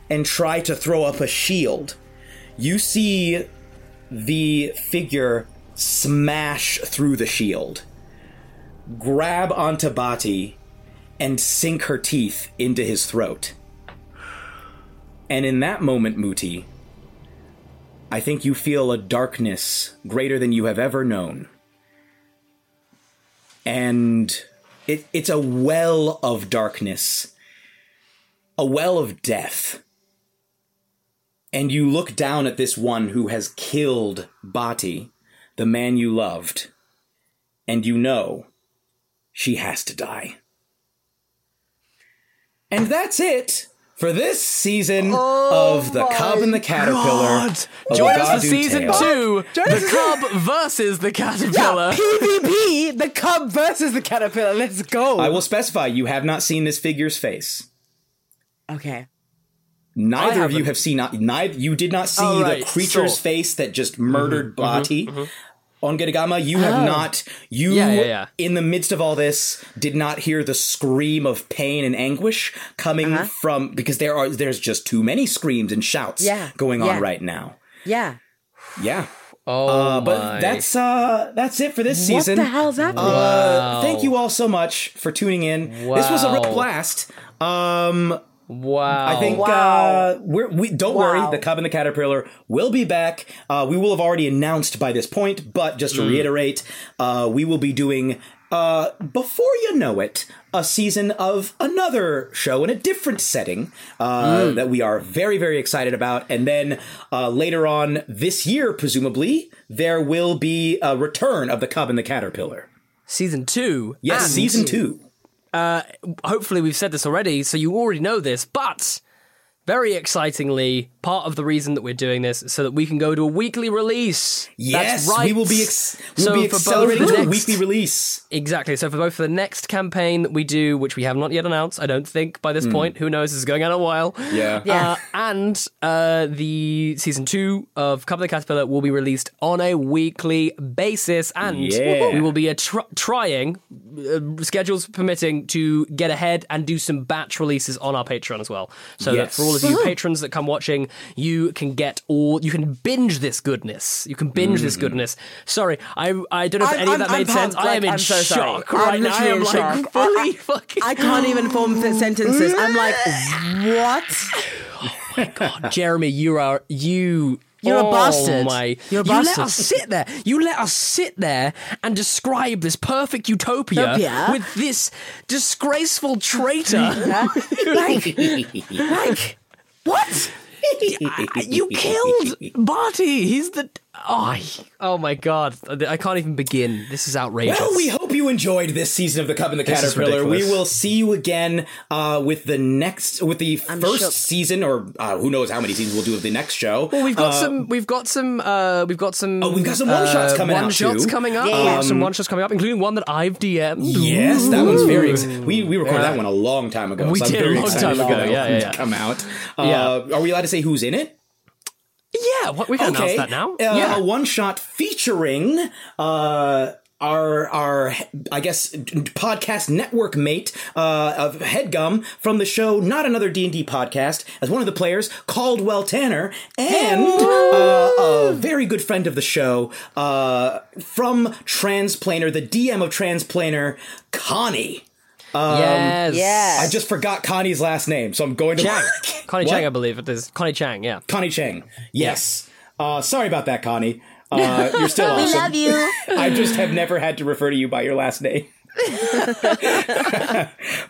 and try to throw up a shield. You see the figure smash through the shield, grab onto Bati, and sink her teeth into his throat. And in that moment, Muti, I think you feel a darkness greater than you have ever known. And it, it's a well of darkness, a well of death. And you look down at this one who has killed Bati, the man you loved, and you know she has to die. And that's it for this season oh of The Cub and the Caterpillar. God. Join us for season Tale. two, the cub versus the caterpillar. PvP, the cub versus the caterpillar. Let's go. I will specify you have not seen this figure's face. Okay. Neither of you haven't. seen neither you did not see Oh, the creature's so- face that just murdered mm-hmm, mm-hmm, Bati Ongenagama. You have not you Yeah, yeah, yeah. in the midst of all this did not hear the scream of pain and anguish coming from because there are there's just too many screams and shouts Yeah, going on yeah. right now. Yeah. Yeah. Oh, Uh, but my. that's uh that's it for this What season. the hell's happening? Uh, thank you all so much for tuning in. This was a real blast. Um wow. I think Wow. uh, we're, we don't worry. The Cub and the Caterpillar will be back. Uh, we will have already announced by this point, but just to Mm. reiterate, uh, we will be doing uh, before you know it a season of another show in a different setting uh, Mm. that we are very very excited about. And then uh, later on this year, presumably, there will be a return of the Cub and the Caterpillar. season two. Yes, and season two. Uh, hopefully we've said this already, so you already know this, but very excitingly, part of the reason that we're doing this is so that we can go to a weekly release. Yes, That's right. we will be ex- we will So be for accelerating the to a next- weekly release. Exactly. So for both the next campaign that we do, which we have not yet announced, I don't think by this point. Who knows? This is going on a while. Yeah. Uh, and uh, the season two of Cub and the Caterpillar will be released on a weekly basis, and Yeah. we will be a tr- trying, uh, schedules permitting, to get ahead and do some batch releases on our Patreon as well. So that for all of you patrons that come watching, you can get all, you can binge this goodness. You can binge this mm. goodness. Sorry, I I don't know if I'm- any of that I'm- made I'm sense. pumped. I am in I'm so sorry. shock I'm right now. I literally am in like shock. fully I- fucking. I can't even form sentences. I'm like, what? Oh my god, Jeremy, you are you. You're a oh bastard. My, You're a you let us sit there. You let us sit there and describe this perfect utopia Utopia? with this disgraceful traitor. like, like, what? you killed Bati. He's the. Oh, oh my god! I can't even begin. This is outrageous. Well, we hope you enjoyed this season of the Cub and the Caterpillar. We will see you again uh, with the next, with the first shook. season, or uh, who knows how many seasons we'll do of the next show. Well, we've got Uh, some. We've got some. Uh, we've got some. Oh, we've got some one-shots uh, coming out, One-shots coming up. We have some one-shots coming up, including one that I've DM'd. Yes, that one's very. Ex- we we recorded that one a long time ago. We so I'm did a very long excited time ago, yeah, yeah, to yeah. come out. Yeah. Uh, are we allowed to say who's in it? Yeah, what we can announce that now. Uh, yeah. A one shot featuring uh our our I guess podcast network mate uh, of Headgum from the show Not Another D and D podcast as one of the players Caldwell Tanner and uh, a very good friend of the show uh, from Transplanar the DM of Transplanar Connie. Yes. Yeah. I just forgot Connie's last name, so I'm going to Chang. Connie What? Chang, I believe it is. Connie Chang, yeah. Connie Chang. Yes. Uh, sorry about that, Connie. Uh, you're still awesome. we love you. I just have never had to refer to you by your last name.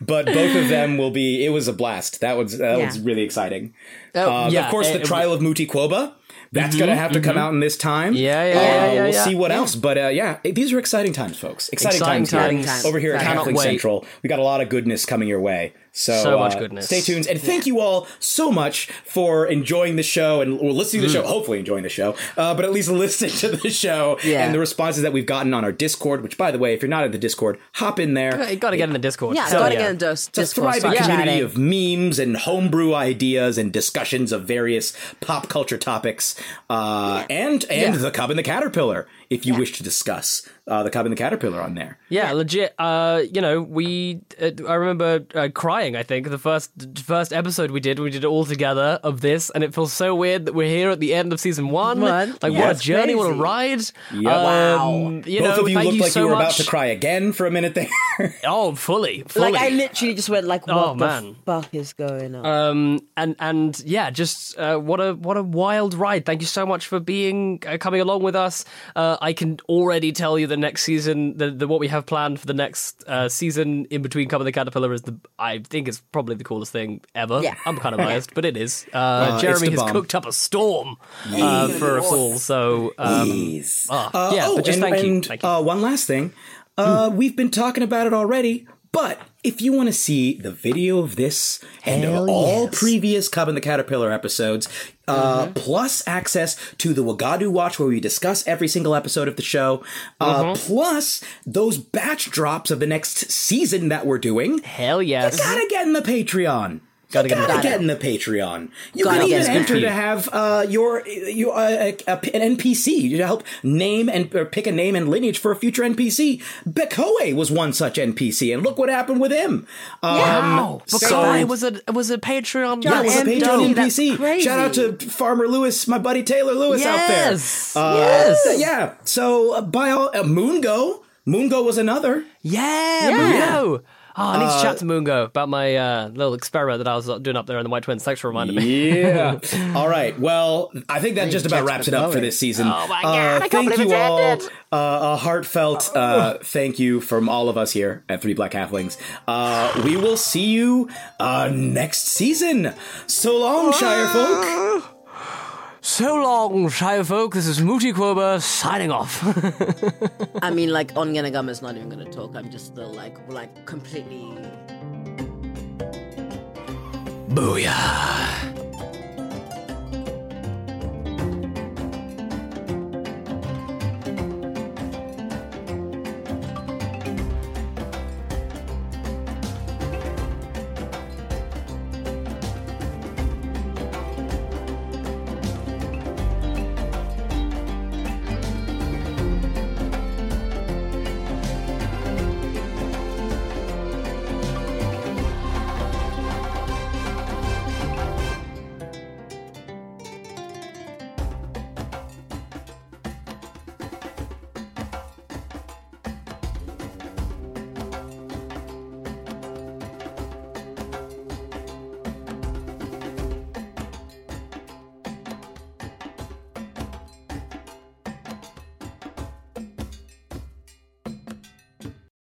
but both of them will be. It was a blast. That was that was really exciting. Oh, Uh, yeah, of course, the it- it- trial of Muti Quoba. That's gonna have to come out in this time. Yeah, yeah, Uh, yeah, yeah, We'll yeah. see what else. But uh, yeah, these are exciting times, folks. Exciting, Exciting times, times. here. over here at Cannot Halfling. Central. We got a lot of goodness coming your way. So, So much uh, goodness. Stay tuned, and thank you all so much for enjoying the show and or listening to the Mm. show. Hopefully, enjoying the show, uh, but at least listening to the show Yeah. and the responses that we've gotten on our Discord. Which, by the way, if you're not at the Discord, hop in there. You gotta get in the Discord. Yeah, So, gotta get into this It's a Discord. thriving start community chatting. of memes and homebrew ideas and discussions of various pop culture topics, uh, and and Yeah. the Cub and the Caterpillar. If you wish to discuss uh, the Cub and the Caterpillar on there, Yeah, legit. Uh, you know, we. Uh, I remember uh, crying. I think the first first episode we did, we did it all together of this, and it feels so weird that we're here at the end of season one. One. Like, Yeah, what a it's journey, what a ride! Yep. Um, you both know, of you looked you like so you were much. about to cry again for a minute there. Oh, fully, fully. Like I literally just went like, what Oh, the man. fuck is going on? um and and yeah just uh, what a what a wild ride thank you so much for being uh, coming along with us uh, i can already tell you the next season the, the what we have planned for the next uh, season in between Cub and the Caterpillar is the i think it's probably the coolest thing ever. Yeah. i'm kind of biased but it is. Uh, it's jeremy has bomb. cooked up a storm uh, for us all so um, ah, Uh, yeah oh, but just and, thank you. and, thank you. Uh, one last thing. Uh, We've been talking about it already, But if you want to see the video of this and of all yes. previous Cub and the Caterpillar episodes, uh, plus access to the Wagadu Watch where we discuss every single episode of the show, uh, plus those batch drops of the next season that we're doing, Hell yes. gotta get in the Patreon. Gotta get in the gotta Patreon. get in the Patreon. You Gotta can even enter Patreon. to have uh, your you uh, a, a- an NPC to help name and or pick a name and lineage for a future NPC. Bekoe was one such NPC, and look what happened with him. Um, Wow. so- Because it was a was a Patreon. yeah, was a Patreon Donnie, NPC. Shout out to Farmer Lewis, my buddy Taylor Lewis out there. Yes. Uh, yes. Yeah. So uh, by all uh, Mungo, Mungo was another. Yeah, Mungo. Oh, I need to chat to Mungo about my uh, little experiment that I was doing up there in the White Twins. Thanks for reminding me. Yeah. all right. Well, I think that just about wraps it up for this season. Oh my God, I can't thank believe you it's all. ended. Uh, a heartfelt uh, thank you from all of us here at Three Black Halflings. Uh, we will see you uh, next season. So long, Shire folk. So long, Shire folk. This is Muti Quoba signing off. I mean, like, Ongenagama's not even gonna talk. I'm just still, like, like completely. Booyah.